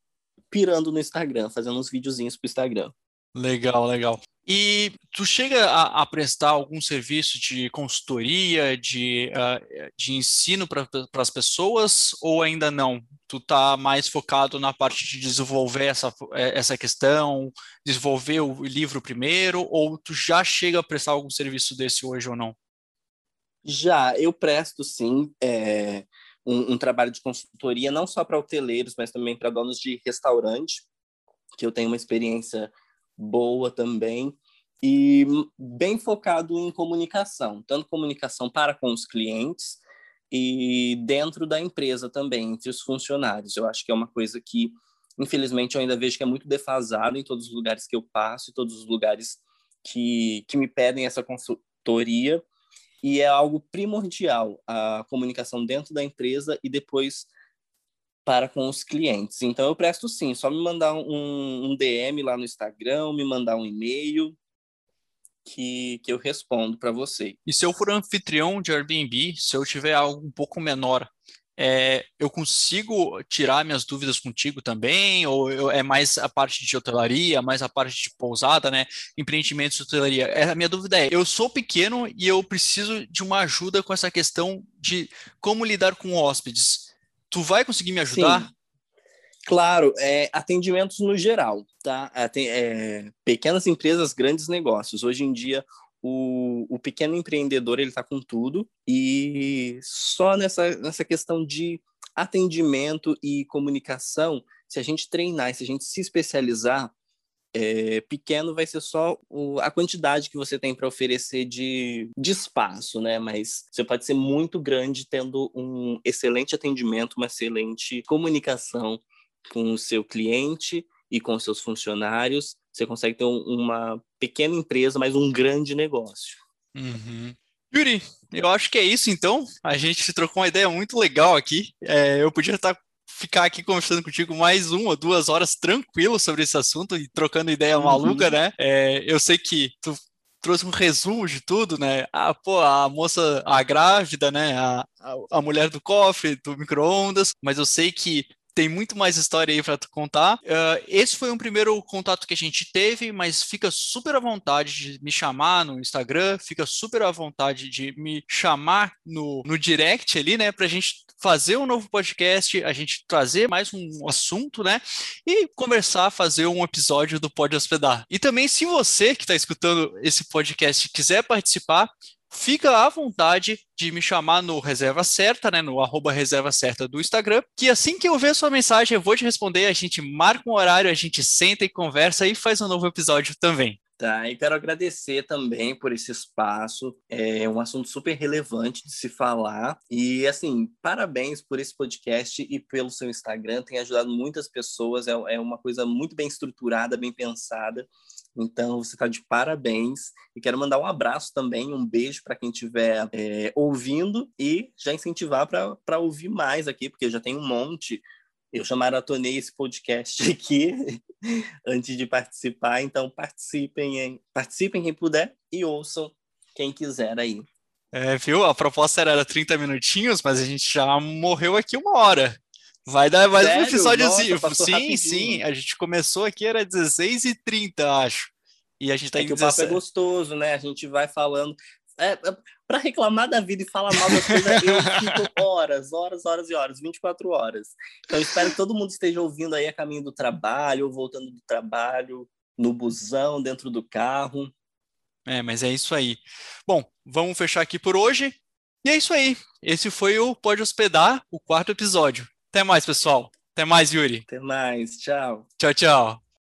pirando no Instagram, fazendo uns videozinhos pro Instagram. Legal, legal. E tu chega a, a prestar algum serviço de consultoria, de, uh, de ensino para as pessoas ou ainda não? Tu tá mais focado na parte de desenvolver essa, eh, essa questão, desenvolver o livro primeiro, ou tu já chega a prestar algum serviço desse hoje ou não? Já, eu presto sim é, um, um trabalho de consultoria, não só para hoteleiros, mas também para donos de restaurante, que eu tenho uma experiência boa também e bem focado em comunicação, tanto comunicação para com os clientes e dentro da empresa também, entre os funcionários. Eu acho que é uma coisa que, infelizmente, eu ainda vejo que é muito defasado em todos os lugares que eu passo, e todos os lugares que, que me pedem essa consultoria, e é algo primordial a comunicação dentro da empresa e depois para com os clientes. Então eu presto sim, só me mandar um, um DM lá no Instagram, me mandar um e-mail que, que eu respondo para você. E se eu for anfitrião de Airbnb, se eu tiver algo um pouco menor, é, eu consigo tirar minhas dúvidas contigo também? Ou eu, é mais a parte de hotelaria, mais a parte de pousada, né? Empreendimentos de hotelaria. É, a minha dúvida é: eu sou pequeno e eu preciso de uma ajuda com essa questão de como lidar com hóspedes. Tu vai conseguir me ajudar? Sim. Claro, é, atendimentos no geral, tá? É, pequenas empresas, grandes negócios. Hoje em dia, o, o pequeno empreendedor ele está com tudo e só nessa, nessa questão de atendimento e comunicação, se a gente treinar, se a gente se especializar, é, pequeno vai ser só o, a quantidade que você tem para oferecer de, de espaço, né? Mas você pode ser muito grande tendo um excelente atendimento, uma excelente comunicação com o seu cliente e com seus funcionários. Você consegue ter um, uma pequena empresa, mas um grande negócio. Uhum. Yuri, eu acho que é isso então. A gente se trocou uma ideia muito legal aqui. É, eu podia estar ficar aqui conversando contigo mais uma, duas horas tranquilo sobre esse assunto e trocando ideia uhum. maluca, né? É, eu sei que tu trouxe um resumo de tudo, né? Ah, pô, a moça, a grávida, né? A, a, a mulher do cofre, do micro-ondas, mas eu sei que tem muito mais história aí para contar. Uh, esse foi um primeiro contato que a gente teve, mas fica super à vontade de me chamar no Instagram, fica super à vontade de me chamar no, no direct ali, né, para a gente fazer um novo podcast, a gente trazer mais um assunto, né, e conversar, fazer um episódio do Pode Hospedar. E também, se você que está escutando esse podcast quiser participar, fica à vontade de me chamar no Reserva Certa, né, no arroba Reserva Certa do Instagram, que assim que eu ver sua mensagem eu vou te responder, a gente marca um horário, a gente senta e conversa e faz um novo episódio também. Tá, e quero agradecer também por esse espaço. É um assunto super relevante de se falar. E, assim, parabéns por esse podcast e pelo seu Instagram. Tem ajudado muitas pessoas. É, é uma coisa muito bem estruturada, bem pensada. Então, você está de parabéns. E quero mandar um abraço também, um beijo para quem estiver é, ouvindo e já incentivar para ouvir mais aqui, porque já tem um monte. Eu já maratonei esse podcast aqui antes de participar, então participem, em, participem quem puder e ouçam quem quiser aí. É, viu? A proposta era 30 minutinhos, mas a gente já morreu aqui uma hora. Vai dar mais Sério? um episódiozinho. Nossa, sim, rapidinho. sim. A gente começou aqui, era 16 e 30 acho. E a gente tá é em que 17. o papo é gostoso, né? A gente vai falando. É, é para reclamar da vida e falar mal das coisas, eu fico horas, horas, horas e horas, 24 horas. Então, espero que todo mundo esteja ouvindo aí a caminho do trabalho, ou voltando do trabalho, no busão, dentro do carro. É, mas é isso aí. Bom, vamos fechar aqui por hoje. E é isso aí. Esse foi o Pode Hospedar, o quarto episódio. Até mais, pessoal. Até mais, Yuri. Até mais. Tchau. Tchau, tchau.